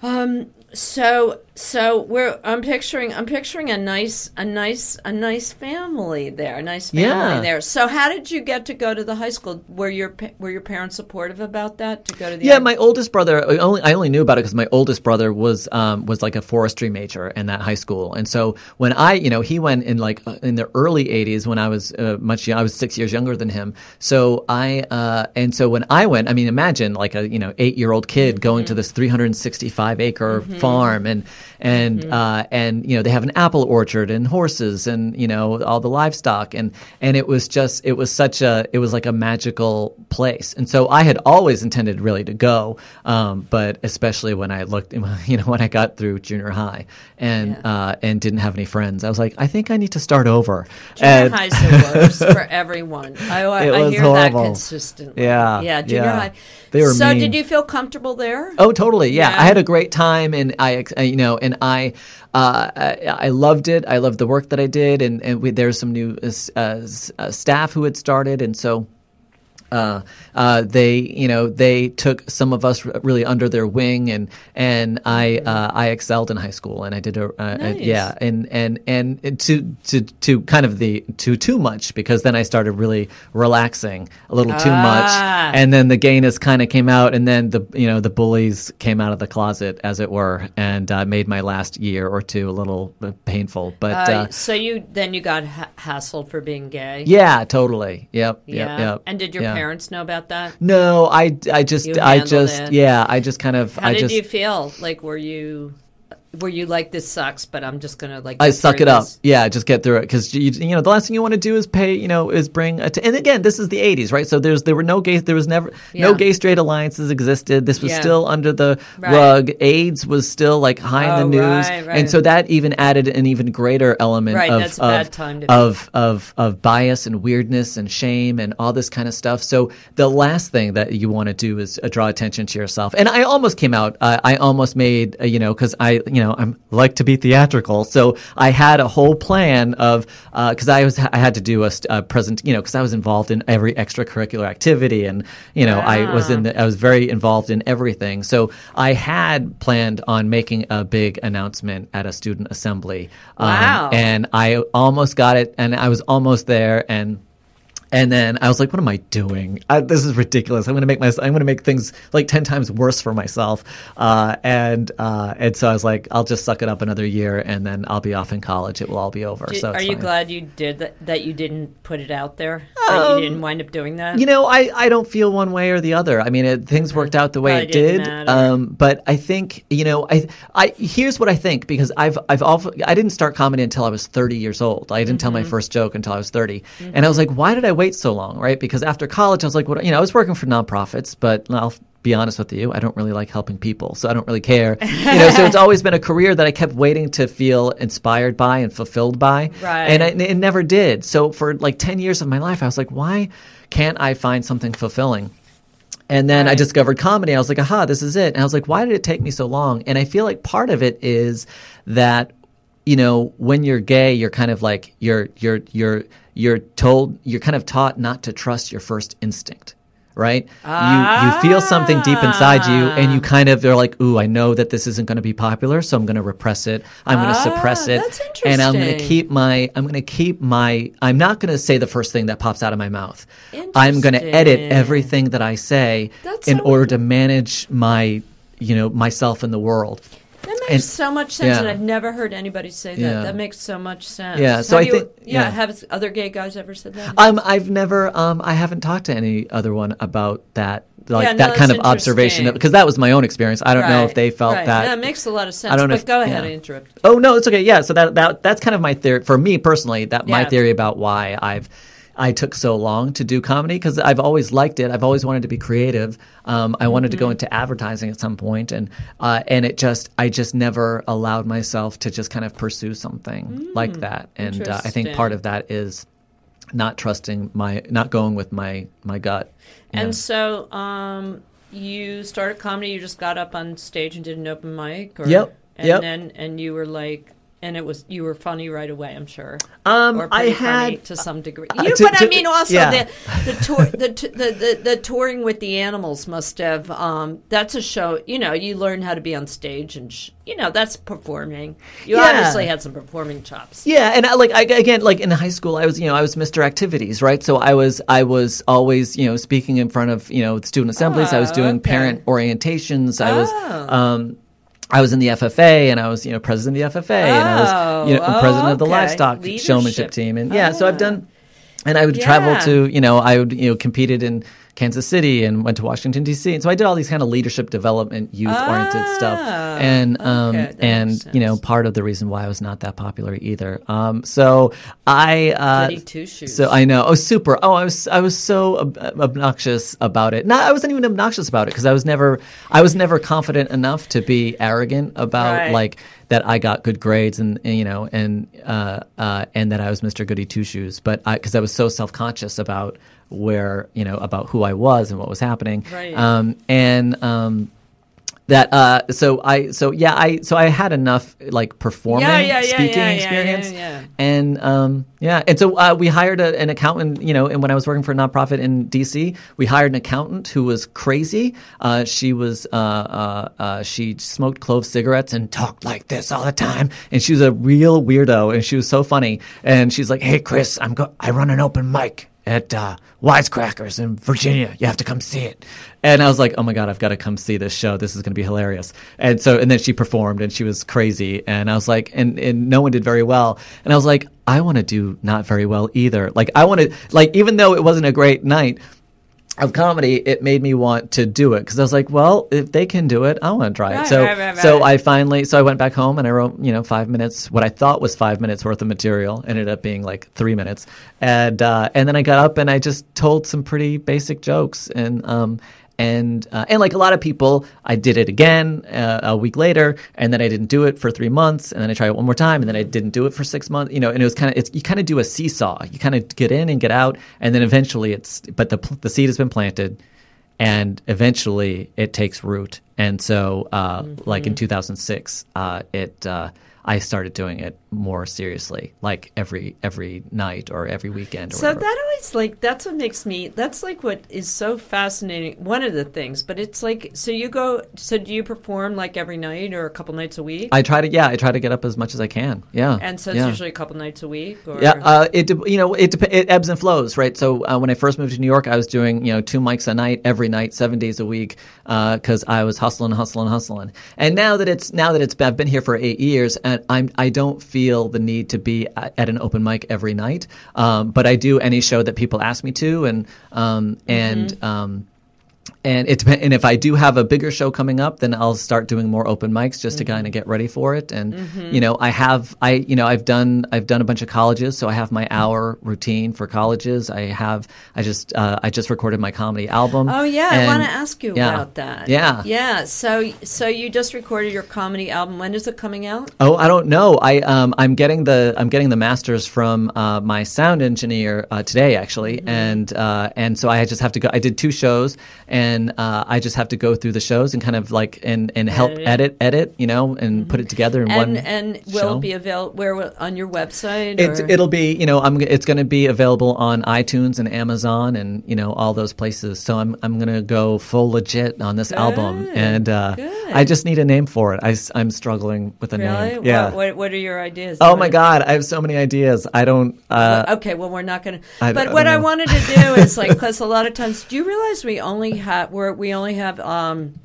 Um, so So we're I'm picturing I'm picturing a nice a nice a nice family there, a nice family Yeah. there. So how did you get to go to the high school? Were your were your parents supportive about that to go to the Yeah, my oldest brother. I only I only knew about it because my oldest brother was um, was like a forestry major in that high school, and so when I, you know, he went in like uh, in the early '80s when I was uh, much young. I was six years younger than him. So I uh, and so when I went, I mean, imagine like a you know eight year old kid going to this 365 acre farm and and uh, and you know they have an apple orchard and horses and you know all the livestock and and it was just it was such a it was like a magical place and so I had always intended really to go um, but especially when I looked you know when I got through junior high and Yeah. uh, and didn't have any friends I was like I think I need to start over Junior and high's the worst for everyone. I, I, It I hear horrible. that consistently. Yeah, yeah, junior yeah. high. They were so mean. did you feel comfortable there? Oh, totally. Yeah. Yeah. I had a great time, and I, you know, and I, uh, I, loved it. I loved the work that I did, and and we, there's some new uh, uh, uh, staff who had started, and so. Uh, uh, they, you know, they took some of us r- really under their wing, and and I, uh, I excelled in high school, and I did a, Nice. yeah, and and and to to to kind of the to too much because then I started really relaxing a little too much, Ah. and then the gayness kind of came out, and then the you know the bullies came out of the closet, as it were, and uh, made my last year or two a little uh, painful. But Uh, so you then you got ha- hassled for being gay. yeah, totally. Yep. Yeah. Yep. Yep. And did your yeah. Parents know about that? No, I, I just, I just, it. yeah, I just kind of, How I did just, you feel? Like were you were you like this sucks, but I'm just gonna like I suck it up. this? Yeah, just get through it because you, you know the last thing you want to do is pay. You know, is bring. A t- and again, this is the '80s, right? So there's there were no gay. There was never no gay straight alliances existed. This was Yeah. still under the Right. rug. AIDS was still like high in Oh, the news, right, right. and so that even added an even greater element of of, bad time to be- of of of bias and weirdness and shame and all this kind of stuff. So the last thing that you want to do is uh, draw attention to yourself. And I almost came out. Uh, I almost made uh, you know because I you know I'm like to be theatrical. So I had a whole plan of because I was I had to do a, a present you know because I was involved in every extracurricular activity and you know I was in the, I was very involved in everything. So I had planned on making a big announcement at a student assembly. Um, Wow. and I almost got it, and I was almost there, and and then I was like, "What am I doing? I, this is ridiculous. I'm going to make my I'm going to make things like ten times worse for myself." Uh, and uh, and so I was like, "I'll just suck it up another year, and then I'll be off in college. It will all be over." So are you fine. glad you did that? That you didn't put it out there. that you didn't wind up doing that. Um, You know, I, I don't feel one way or the other. I mean, it, things worked out the way Probably it did. Um, but I think you know, I I here's what I think because I've I've also, I didn't start comedy until I was 30 years old. I didn't tell Mm-hmm. my first joke until I was 30, and I was like, why did I wait so long? Right? Because after college, I was like, what? You know, I was working for nonprofits, but I'll be honest with you, I don't really like helping people, so I don't really care. You know, so it's always been a career that I kept waiting to feel inspired by and fulfilled by, Right. and I, it never did. So for like 10 years of my life, I was like, why can't I find something fulfilling? And then I discovered comedy. I was like, aha, this is it. And I was like, why did it take me so long? And I feel like part of it is that, you know, when you're gay, you're kind of like, you're, you're, you're, you're told, you're kind of taught not to trust your first instinct. Right? You you feel something deep inside you and you kind of they're like, ooh, I know that this isn't gonna be popular, so I'm gonna repress it. I'm gonna Ah, suppress it. that's And I'm gonna keep my I'm gonna keep my I'm not gonna say the first thing that pops out of my mouth. I'm gonna edit everything that I say That's in so order to manage my you know myself in the world. That makes And- so much sense, yeah. and I've never heard anybody say that. Yeah. That makes so much sense. Yeah, so Have I you- think- yeah, yeah. have other gay guys ever said that? Um, I've never um, I haven't talked to any other one about that like Yeah, no, that kind of observation because that was my own experience. I don't know if they felt right. that. That makes a lot of sense. I don't know but if- go ahead, yeah. Interrupt. Oh no, it's okay. Yeah, so that that that's kind of my theory for me personally. That my theory about why I've I took so long to do comedy because I've always liked it. I've always wanted to be creative. Um, I wanted to Mm-hmm. go into advertising at some point, and uh, and it just I just never allowed myself to just kind of pursue something like that. And uh, I think Mm, part of that is not trusting my not going with my my gut. And so, um, you started comedy. You just got up on stage and did an open mic. Or, Yep, And yep. then and you were like, and it was you were funny right away. I'm sure. Um, or I had- to some degree. uh, You, to- but I mean, also yeah. the the tour the, t- the the the touring with the animals must have. Um, that's a show. You know, you learn how to be on stage, and sh- you know that's performing. You Yeah. obviously had some performing chops. Yeah, and I, like I, again, like in high school, I was you know I was Mr. Activities, right? So I was I was always you know speaking in front of you know student assemblies. I was Oh, doing okay. parent orientations. I was. Oh. Um, I was in the FFA, and I was, you know, president of the FFA, and I was, you know, Oh, president of the livestock Leadership. showmanship team, and yeah, so I've done, and I would travel to, you know, I would, you know, competed in Kansas City and went to Washington D.C., and so I did all these kind of leadership development, youth oriented stuff, Ah, and um, okay, and you know, part of the reason why I was not that popular either. Um, so I, uh, so I know, oh, super. Oh, I was, I was so ob- obnoxious about it. No, I wasn't even obnoxious about it because I was never, I was never confident enough to be arrogant about Right. like that I got good grades and, and, you know, and uh, uh, and that I was Mr. Goody Two Shoes. But I, because I was so self conscious about where you know about who I was and what was happening. Right. Um, and um, that uh, so I so yeah I so I had enough like performing Yeah, yeah, yeah, speaking experience yeah, yeah. and um, yeah, and so uh, we hired a, an accountant. You know, and when I was working for a nonprofit in DC, we hired an accountant who was crazy. Uh, she was uh, uh, uh, she smoked clove cigarettes and talked like this all the time, and she was a real weirdo, and she was so funny. And she's like, "Hey, Chris, I'm go- I run an open mic." At uh, Wisecrackers in Virginia, you have to come see it. And I was like, "Oh my god, I've got to come see this show. This is going to be hilarious." And so, and then she performed, and she was crazy. And I was like, and and no one did very well. And I was like, I want to do not very well either. Like I want to, like even though it wasn't a great night of comedy, it made me want to do it because I was like, well, if they can do it, I want to try it. Right, so, right, right, so. I finally, so I went back home and I wrote, you know, five minutes, what I thought was five minutes worth of material, ended up being like three minutes, and uh, and then I got up and I just told some pretty basic jokes and um and uh, and like a lot of people, I did it again uh, a week later, and then I didn't do it for three months, and then I tried it one more time, and then I didn't do it for six months. You know, and it was kind of it's you kind of do a seesaw. You kind of get in and get out, and then eventually it's but the the seed has been planted, and eventually it takes root. And so, uh, like in 2006, uh, it uh, I started doing it more seriously, like every every night or every weekend. Or So whatever. that always like that's what makes me that's like what is so fascinating. One of the things, but it's like so you go. So do you perform like every night or a couple nights a week? I try to yeah, I try to get up as much as I can. Yeah, and so it's yeah. usually a couple nights a week. Or Yeah, uh, it you know it it ebbs and flows, right? So uh, when I first moved to New York, I was doing you know two mics a night, every night, seven days a week, because I was hustling, hustling, hustling. And now that it's now that it's I've been here for eight years, and I'm I don't feel the need to be at, an open mic every night, um, but I do any show that people ask me to, and um, and um, and it. And if I do have a bigger show coming up, then I'll start doing more open mics just to kind of get ready for it. And you know, I have I you know I've done I've done a bunch of colleges, so I have my hour routine for colleges. I have I just uh, I just recorded my comedy album. Oh yeah, I want to ask you yeah. about that. Yeah. yeah. So so you just recorded your comedy album. When is it coming out? Oh, I don't know. I um, I'm getting the I'm getting the masters from uh, my sound engineer uh, today, actually, Mm-hmm. and uh, and so I just have to go. I did two shows, and uh, I just have to go through the shows and kind of like and and help Edit it. edit edit, you know, and put it together in And one. and will show. it be available where on your website? It's, or- it'll be, you know, I'm, it's going to be available on iTunes and Amazon and, you know, all those places. So I'm, I'm going to go full legit on this album. And uh, good. I just need a name for it. I, am struggling with a really. name. Yeah. What, what, what are your ideas? oh What my God. I have so many ideas. I don't. Uh, okay, well, we're not going to. But I what I wanted to do is like, because a lot of times, do you realize we only have we're, we only have um,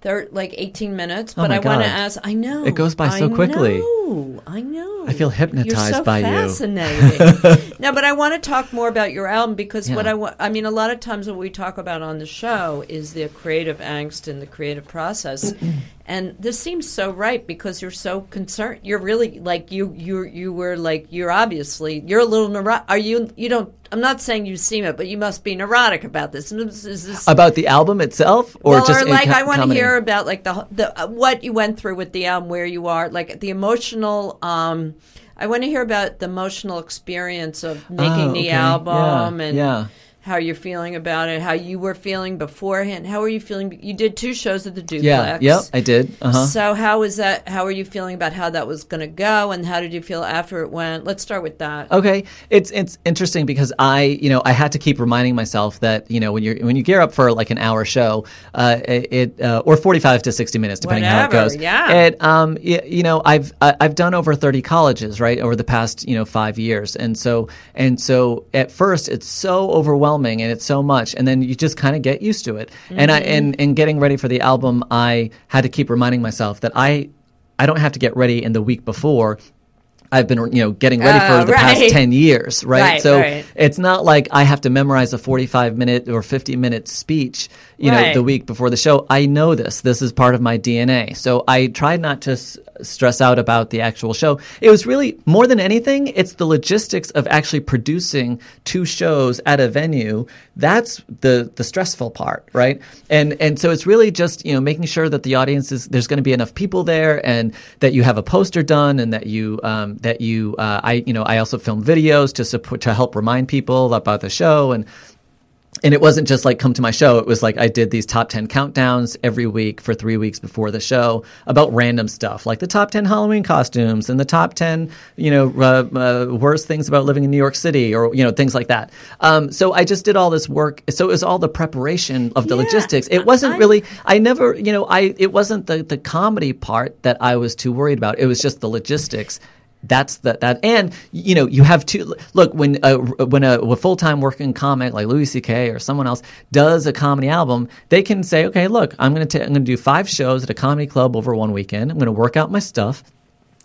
they're like eighteen minutes. Oh But I want to ask. I know It goes by I so quickly. know, I know. I feel hypnotized so by you. fascinating. no, but I want to talk more about your album because what I want. I mean, a lot of times what we talk about on the show is the creative angst and the creative process. And this seems so right because you're so concerned. You're really like you you you were like you're obviously you're a little neurotic. Are you you don't? I'm not saying you seem it, but you must be neurotic about this. Is this about the album itself or well, just or like co- I want to hear about like the the uh, what you went through with the album, where you are, like the emotional. um I want to hear about the emotional experience of making Oh, the album Yeah, and yeah. How you're feeling about it, how you were feeling beforehand. How are you feeling? You did two shows at the duplex. Yeah. Yep. I did. Uh huh. So how was that? How are you feeling about how that was going to go, and how did you feel after it went? Let's start with that. Okay, it's it's interesting because I you know I had to keep reminding myself that you know when you are when you gear up for like an hour show, uh, it uh, or forty five to sixty minutes depending how it goes. yeah. It um you know I've I've done over thirty colleges right over the past you know five years, and so and so at first it's so overwhelming and it's so much, and then you just kind of get used to it. And I mm-hmm. and and getting ready for the album, I had to keep reminding myself that I I don't have to get ready in the week before. I've been, you know, getting ready for oh, the past 10 years, right? Right, so right. it's not like I have to memorize a 45 minute or 50 minute speech, you know, the week before the show. I know this. This is part of my DNA. So I tried not to s- stress out about the actual show. It was really more than anything, it's the logistics of actually producing two shows at a venue. That's the the stressful part, right? And and so it's really just, you know, making sure that the audience is there's going to be enough people there and that you have a poster done and that you um, that you uh, I you know, I also film videos to support to help remind people about the show and and it wasn't just like come to my show. It was like i did these top 10 countdowns every week for three weeks before the show about random stuff like the top 10 halloween costumes and the top 10 you know uh, uh, worst things about living in new york city or you know things like that. Um, so i just did all this work. So it was all the preparation of the Yeah, logistics. It wasn't I- really i never you know i it wasn't the, the comedy part that i was too worried about. It was just the logistics that's the, that and you know you have to look when a, when a, a full-time working comic like Louis C.K. or someone else does a comedy album they can say okay look I'm going to I'm to do five shows at a comedy club over one weekend I'm going to work out my stuff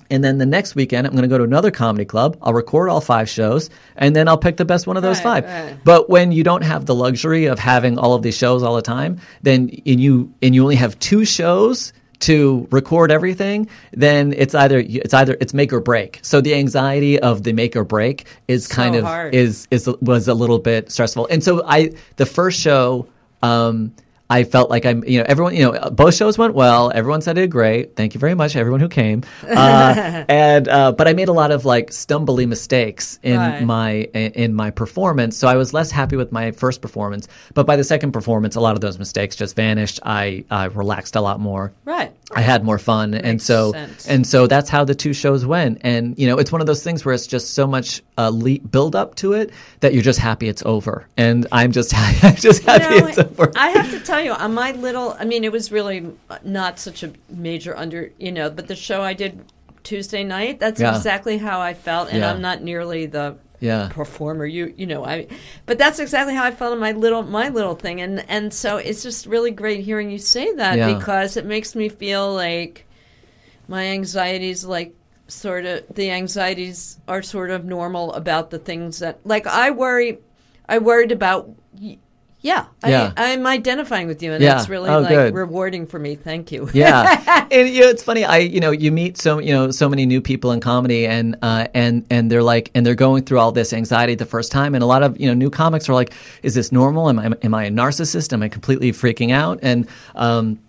and then the next weekend, I'm going to go to another comedy club. I'll record all five shows, and then I'll pick the best one of those Right, five. right. But when you don't have the luxury of having all of these shows all the time, then and you and you only have two shows to record everything, then it's either it's either it's make or break. So the anxiety of the make or break is kind So of hard. is is was a little bit stressful. And so I the first show. Um, I felt like I'm, you know, everyone, you know, both shows went well. Everyone said it great. Thank you very much, everyone who came. Uh, and uh, but I made a lot of like stumbly mistakes in Right. my in my performance, so I was less happy with my first performance. But by the second performance, a lot of those mistakes just vanished. I I relaxed a lot more. Right. I had more fun, and so sense. and so that's how the two shows went. And you know, it's one of those things where it's just so much uh, le- build up to it that you're just happy it's over. And I'm just I'm just happy You know, it's over. I have to tell you, on my little, I mean, it was really uh, not such a major under, you know, but the show I did Tuesday night, that's Yeah. exactly how I felt, and Yeah. I'm not nearly the Yeah. performer you you know i but that's exactly how i felt in my little my little thing and and so it's just really great hearing you say that Yeah. because it makes me feel like my anxieties like sort of the anxieties are sort of normal about the things that like i worry i worried about yeah, Yeah. I, I'm identifying with you, and Yeah. it's really Oh, like good. rewarding for me. Thank you. yeah, and you know, it's funny. I you know you meet so you know so many new people in comedy, and uh, and and they're like and they're going through all this anxiety the first time, and a lot of you know new comics are like, is this normal? Am I am I a narcissist? Am I completely freaking out? And um,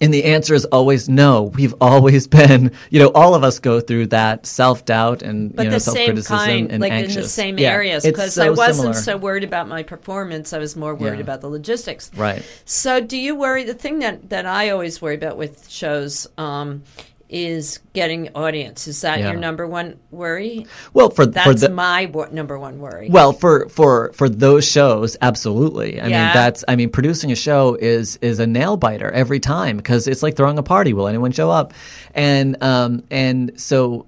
and the answer is always no. We've always been, you know, all of us go through that self doubt and but you know self criticism and like anxious. in the same Yeah, areas, because so I wasn't similar. so worried about my performance. I was more worried Yeah. about the logistics. Right. So, do you worry? The thing that that I always worry about with shows um, is getting audience. Is that Yeah. your number one worry? Well, for for That's the, my number one worry. Well, for for for those shows, absolutely. I mean, that's I mean, producing a show is is a nail biter every time because it's like throwing a party. Will anyone show up? And um and so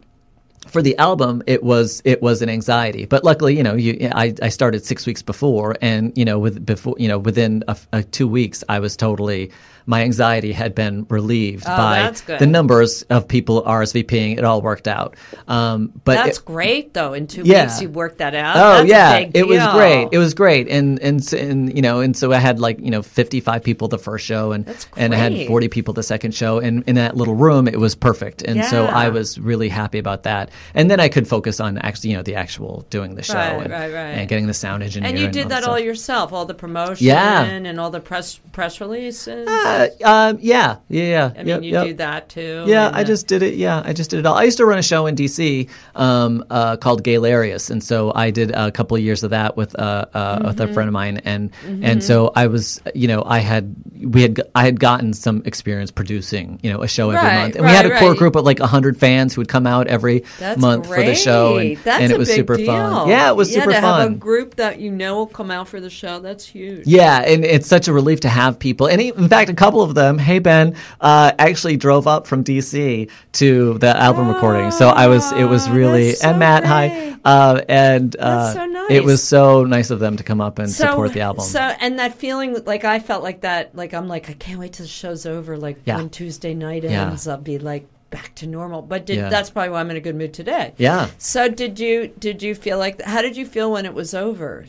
for the album, it was it was an anxiety, but luckily, you know, you, I, I started six weeks before, and you know, with before you know, within a, a two weeks, I was totally my anxiety had been relieved Oh, by the numbers of people RSVPing. It all worked out, um, but That's it- great, though. In two Yeah. weeks, you worked that out. Oh That's yeah, it was great. It was great, and and and you know, and so I had like you know fifty five people the first show, and and I had forty people the second show, and in that little room, it was perfect, and so I was really happy about that. and then I could focus on actually, you know, the actual doing the show Right, and, right, right. and getting the sound engineer. And you did all that all yourself, all the promotion Yeah. and all the press press releases. Uh, um, yeah, yeah, yeah. I mean, yep, you yep. do that too. Yeah, I uh, just did it. Yeah, I just did it all. I used to run a show in DC um, uh, called Galerius, and so I did a couple of years of that with uh, uh, with Mm-hmm. a friend of mine, and and so I was, you know, I had we had I had gotten some experience producing, you know, a show every Right, month, and we had a right, core right. group of like hundred fans who would come out every That's month for the show, and. That's and it was super deal. fun. Yeah, it was yeah, super to fun. have a group that you know will come out for the show. That's huge. Yeah, and it's such a relief to have people. And in fact, a couple of them, hey Ben, uh, actually drove up from DC to the album recording. So I was, it was Oh, really, so and Matt, hi, uh, and uh, so nice. it was so nice of them to come up and support the album. So, and that feeling, like I felt like that, like I'm like, I can't wait till the show's over. Like Yeah. when Tuesday night Yeah. ends, I'll be like back to normal. But did, Yeah. that's probably why I'm in a good mood today. yeah. So did you? Did you feel like? How did you feel when it was over?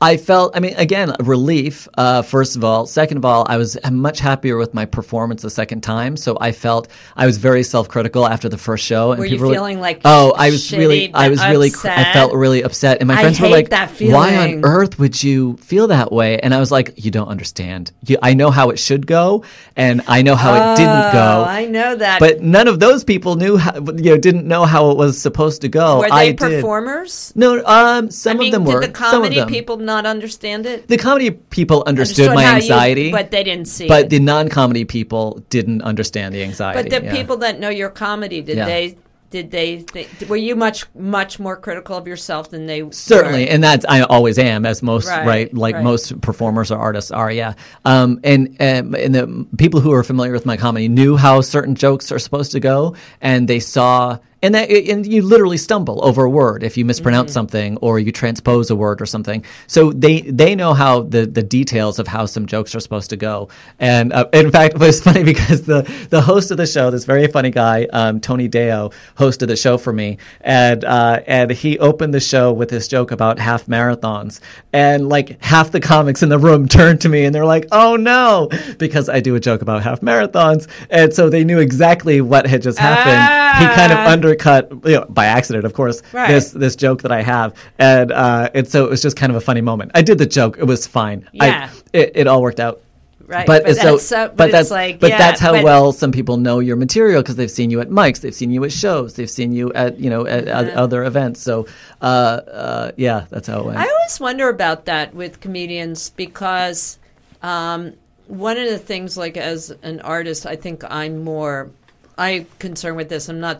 I felt, I mean, again, relief, uh, first of all. Second of all, I was much happier with my performance the second time. So I felt I was very self critical after the first show. And Were you were feeling, like, oh, I was really, I was really, I felt really upset. And my friends were like, why on earth would you feel that way? And I was like, you don't understand. You, I know how it should go, and I know how it didn't go. Oh, I know that. but none of those people knew, how, you know, didn't know how it was supposed to go. were they I did. performers? No, um, some I mean, of them did were. the some of them. people not understand it? The comedy people understood, my how you- anxiety, but they didn't see it. but it. the non-comedy people didn't understand the anxiety. But the yeah. people that know your comedy, did Yeah. they? Did they? Were you much much more critical of yourself than they? certainly, were? and that's I always am, as most Right, right, like right. most performers or artists are. Yeah, um, and um, and the people who are familiar with my comedy knew how certain jokes are supposed to go, and they saw. And that, and you literally stumble over a word if you mispronounce Mm-hmm. something or you transpose a word or something. So they they know how the, the details of how some jokes are supposed to go. And uh, in fact, it was funny because the the host of the show, this very funny guy, um, Tony Deyo, hosted the show for me, and uh, and he opened the show with this joke about half marathons, and like half the comics in the room turned to me and they're like, "Oh no," because I do a joke about half marathons, and so they knew exactly what had just happened. He kind of Ah. Undercut, you know, by accident, of course, Right. this this joke that I have, and uh, and so it was just kind of a funny moment. I did the joke; it was fine. I- Yeah. it, it all worked out. Right, But, but so, that's so- but, but that's like, but yeah, that's how but- well some people know your material because they've seen you at mics, they've seen you at shows, they've seen you at you know at, at other events. So uh, uh, yeah, that's how it went. I always wonder about that with comedians because um, one of the things, like as an artist, I think I'm more I concerned with this. I'm not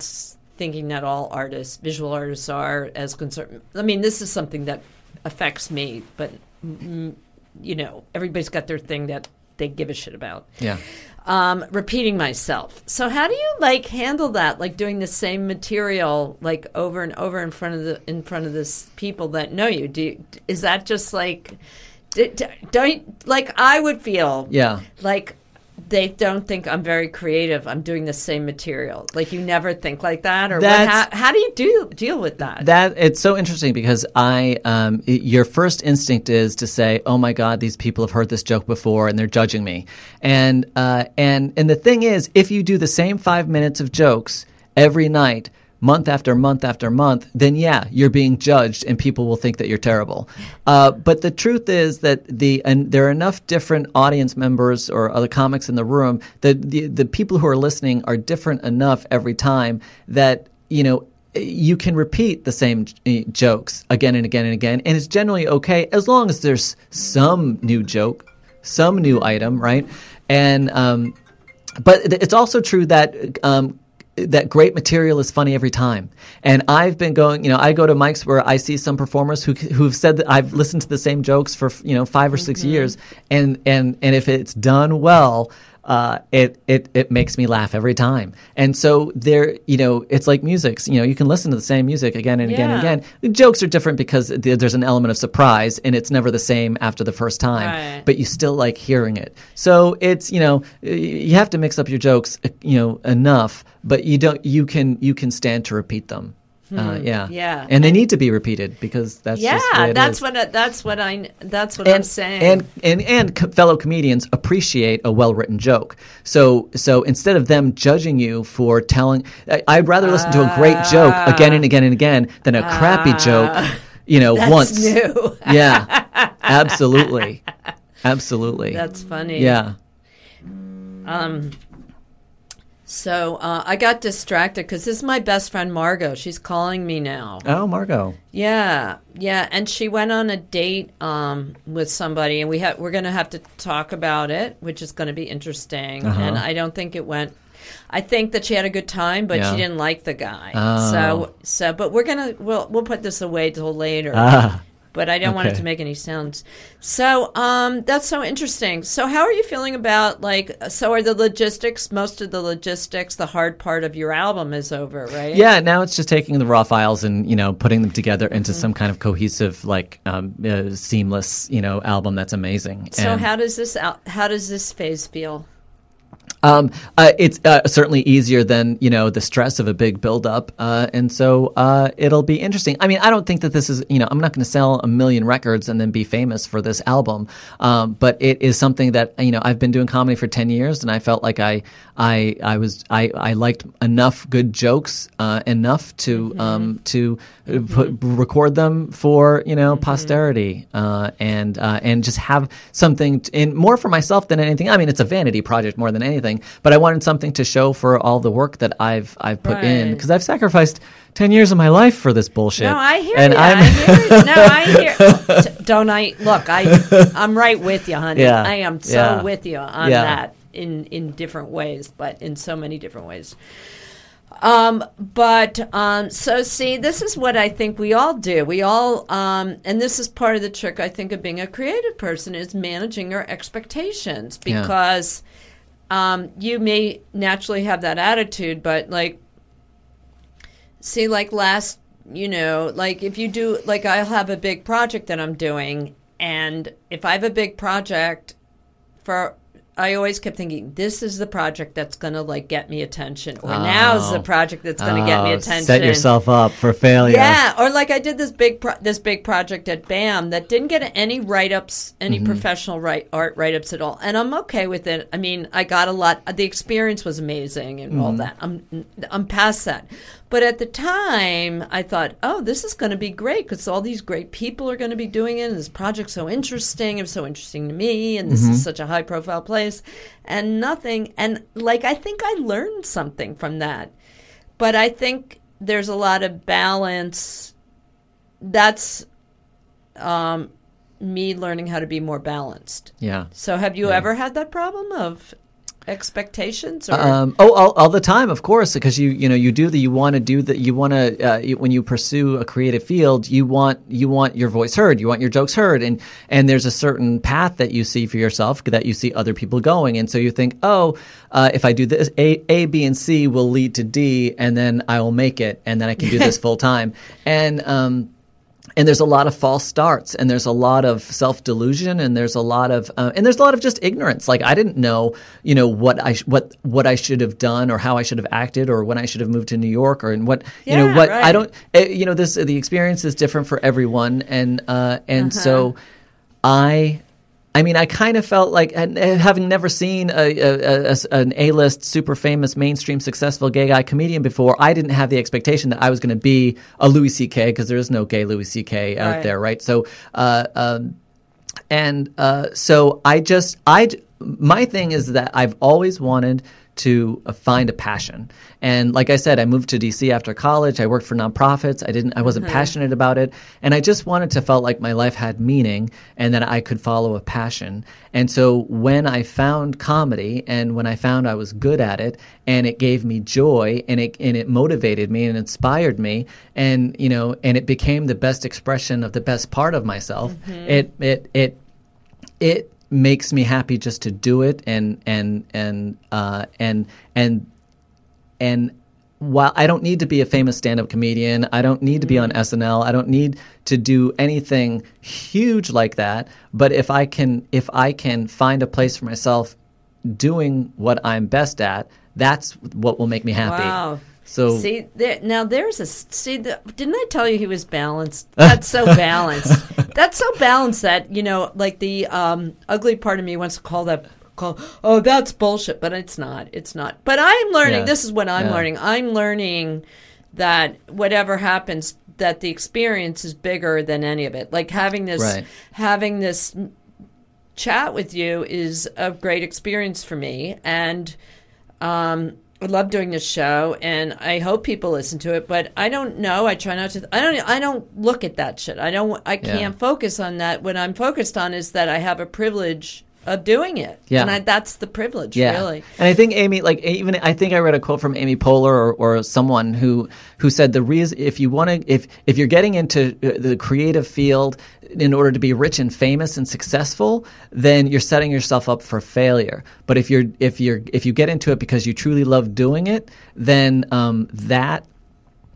thinking that all artists, visual artists, are as concerned. I mean, this is something that affects me, but mm, you know, everybody's got their thing that they give a shit about. yeah. um, repeating myself. So how do you like handle that? Like doing the same material like over and over in front of the in front of this people that know you. Do you, is that just like don't like I would feel Yeah. like they don't think I'm very creative. I'm doing the same material. Like you never think like that, or what, how, how do you do deal with that? That it's so interesting because I, um, your first instinct is to say, "Oh my God, these people have heard this joke before and they're judging me." And uh, and and the thing is, if you do the same five minutes of jokes every night, month after month after month, then yeah, you're being judged and people will think that you're terrible. Uh, but the truth is that the and there are enough different audience members or other comics in the room that the the people who are listening are different enough every time that you know you can repeat the same j- jokes again and again and again, and it's generally okay as long as there's some new joke, some new item, right? And um, but it's also true that um, that great material is funny every time. And I've been going, you know, I go to mics where I see some performers who who've said that I've listened to the same jokes for you know five or 6 mm-hmm. years, and and and if it's done well. Uh, it, it it makes me laugh every time, and so there, you know, it's like music. You know, you can listen to the same music again and again and again. The jokes are different because there's an element of surprise, and it's never the same after the first time. Right. But you still like hearing it. So it's you know you have to mix up your jokes uh, you know enough, but you don't you can you can stand to repeat them. Uh, yeah, Hmm. Yeah. and they need to be repeated because that's yeah, just the way it that's is. what I, that's what I that's what I'm saying. And and and co- fellow comedians appreciate a well written joke. So so instead of them judging you for telling, I, I'd rather listen to a great joke again and again and again than a crappy joke. You know, Ah. That's once. new. Yeah, absolutely, absolutely. that's funny. yeah. Um. So uh, I got distracted because this is my best friend Margot. She's calling me now. Oh, Margot. Yeah, yeah, and she went on a date um, with somebody, and we have we're going to have to talk about it, which is going to be interesting. Uh-huh. And I don't think it went. I think that she had a good time, but Yeah. she didn't like the guy. Oh. So, so, but we're gonna we'll we'll put this away till later. Ah. But I don't want it to make any sounds. So, um, that's so interesting. So, how are you feeling about like? So, are the logistics? Most of the logistics, the hard part of your album is over, right? Yeah, now it's just taking the raw files and you know putting them together into Mm-hmm. some kind of cohesive, like um, uh, seamless, you know, album that's amazing. So, And- how does this out? How does this phase feel? Um, uh, it's uh, certainly easier than you know the stress of a big buildup, uh, and so uh, it'll be interesting. I mean, I don't think that this is you know I'm not going to sell a million records and then be famous for this album, um, but it is something that you know I've been doing comedy for ten years, and I felt like I I I was I, I liked enough good jokes uh, enough to um, to uh, put, record them for you know posterity. Uh, and uh, and just have something t- in more for myself than anything. I mean, it's a vanity project more than anything, but I wanted something to show for all the work that I've I've put in because I've sacrificed ten years of my life for this bullshit. No, I hear and you. I'm I hear you. No, I hear. Don't I? Look, I I'm right with you, honey. Yeah. I am so Yeah. with you on Yeah. that in in different ways, but in so many different ways. Um, but um, so see, this is what I think we all do. We all, um, and this is part of the trick I think of being a creative person is managing our expectations Yeah. Um, you may naturally have that attitude, but like see like last you know like if you do like i'll have a big project that i'm doing and if i have a big project for i always kept thinking this is the project that's going to like get me attention or now's the Oh. project that's going to get me Oh, attention Set yourself up for failure. yeah, or like I did this big pro- this big project at BAM that didn't get any write ups, any Mm-hmm. professional write art write ups at all, and I'm okay with it. I mean, I got a lot. The experience was amazing and Mm-hmm. all that. I'm I'm past that, but at the time I thought, oh, this is going to be great because all these great people are going to be doing it, and this project's so interesting. It was so interesting to me, and this Mm-hmm. is such a high profile place, and nothing. And like I think I learned something from that but I think there's a lot of balance. That's um, me learning how to be more balanced. Yeah. So, have you ever had that problem of expectations? Or Um, oh, all, all the time, of course, because you you know you do that. You want to do that. You want to uh, you, when you pursue a creative field, you want you want your voice heard. You want your jokes heard, and and there's a certain path that you see for yourself that you see other people going, and so you think, oh, uh, if I do this, A, A, B, and C will lead to D, and then I will make it, and then I can do this full time, and um, and there's a lot of false starts and there's a lot of self-delusion and there's a lot of uh, and there's a lot of just ignorance. Like i didn't know you know what i sh- what what i should have done or how i should have acted or when i should have moved to new york or in what you know Yeah, what i don't uh, you know this the experience is different for everyone. And uh and so i I mean, I kind of felt like, and uh, having never seen a, a, a, an A-list, super famous, mainstream, successful gay guy comedian before, I didn't have the expectation that I was going to be a Louis C.K. because there is no gay Louis C.K. out Right. there, right? So, uh, um, and uh, so I just, I, my thing is that I've always wanted to uh, find a passion. And like I said, I moved to DC after college. I worked for nonprofits. I didn't, I wasn't passionate about it. And I just wanted to felt like my life had meaning and that I could follow a passion. And so when I found comedy and when I found I was good at it and it gave me joy and it, and it motivated me and inspired me and, you know, and it became the best expression of the best part of myself, it, it, it, it makes me happy just to do it and and and uh, and and and while I don't need to be a famous stand-up comedian, I don't need to be on SNL, I don't need to do anything huge like that. But if I can, if I can find a place for myself doing what I'm best at, that's what will make me happy. Wow. So See, there, now there's a see. The, didn't I tell you he was balanced? That's so balanced. That's so balanced that you know, like the um, ugly part of me wants to call that call. Oh, that's bullshit, but it's not. It's not. But I'm learning. Yeah. This is what I'm Yeah. learning. I'm learning that whatever happens, that the experience is bigger than any of it. Like having this, Right. having this chat with you is a great experience for me and um, I love doing this show, and I hope people listen to it. But I don't know. I try not to. I don't. I don't look at that shit. I don't. I can't focus on that. What I'm focused on is that I have a privilege of doing it. Yeah. and I, that's the privilege. Yeah, Really. and I think Amy, like even I think I read a quote from Amy Poehler or, or someone who who said the reason if you want to if if you're getting into uh, the creative field in order to be rich and famous and successful, then you're setting yourself up for failure. But if you're if you're if you get into it because you truly love doing it, then um, that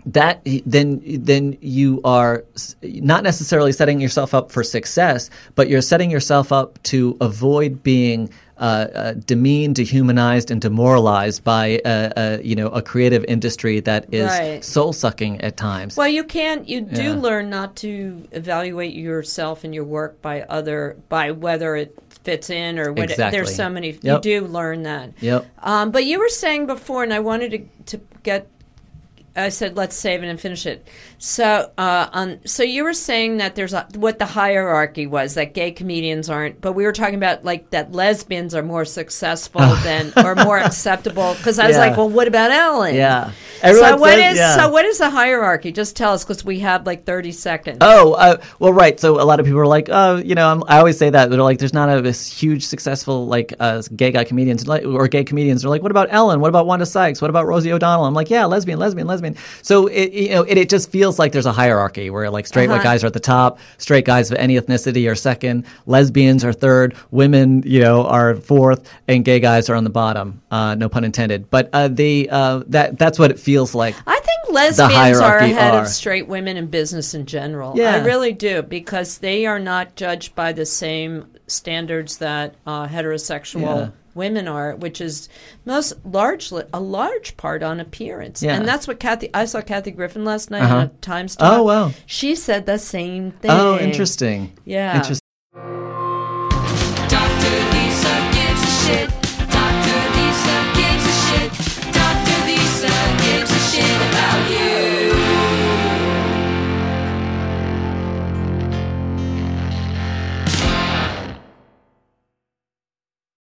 that then then you are not necessarily setting yourself up for success, but you're setting yourself up to avoid being uh, uh, demeaned, dehumanized, and demoralized by uh, uh, you know a creative industry that is Right. soul sucking at times. Well, you can. You do Yeah. learn not to evaluate yourself and your work by other by whether it fits in or what. Exactly. There's so many. You do learn that. Yep. Um, but you were saying before, and I wanted to to get. I said let's save it and finish it. So, uh, on so you were saying that there's a, what the hierarchy was that gay comedians aren't, but we were talking about like that lesbians are more successful than or more acceptable. Because I was Yeah. like, well, what about Ellen? Yeah. So Everyone what says- is yeah. so what is the hierarchy? Just tell us because we have like thirty seconds. Oh, uh, well, right. So a lot of people are like, oh, you know, I'm, I always say that they're like, there's not a this huge successful like uh, gay guy comedians or gay comedians. They're like, what about Ellen? What about Wanda Sykes? What about Rosie O'Donnell? I'm like, yeah, lesbian, lesbian, lesbian. So it you know it, it just feels like there's a hierarchy where like straight white Uh-huh. guys are at the top, straight guys of any ethnicity are second, lesbians are third, women you know are fourth, and gay guys are on the bottom. Uh, no pun intended. But uh, the uh, that that's what it feels like. I think lesbians are ahead are. of straight women in business in general. Yeah. I really do because they are not judged by the same standards that uh, heterosexual Yeah. Women are, which is most largely a large part on appearance. Yeah. And that's what Kathy. I saw Kathy Griffin last night Uh-huh. on a Times Talk. Oh, wow. She said the same thing. Oh, interesting. Yeah. Interesting.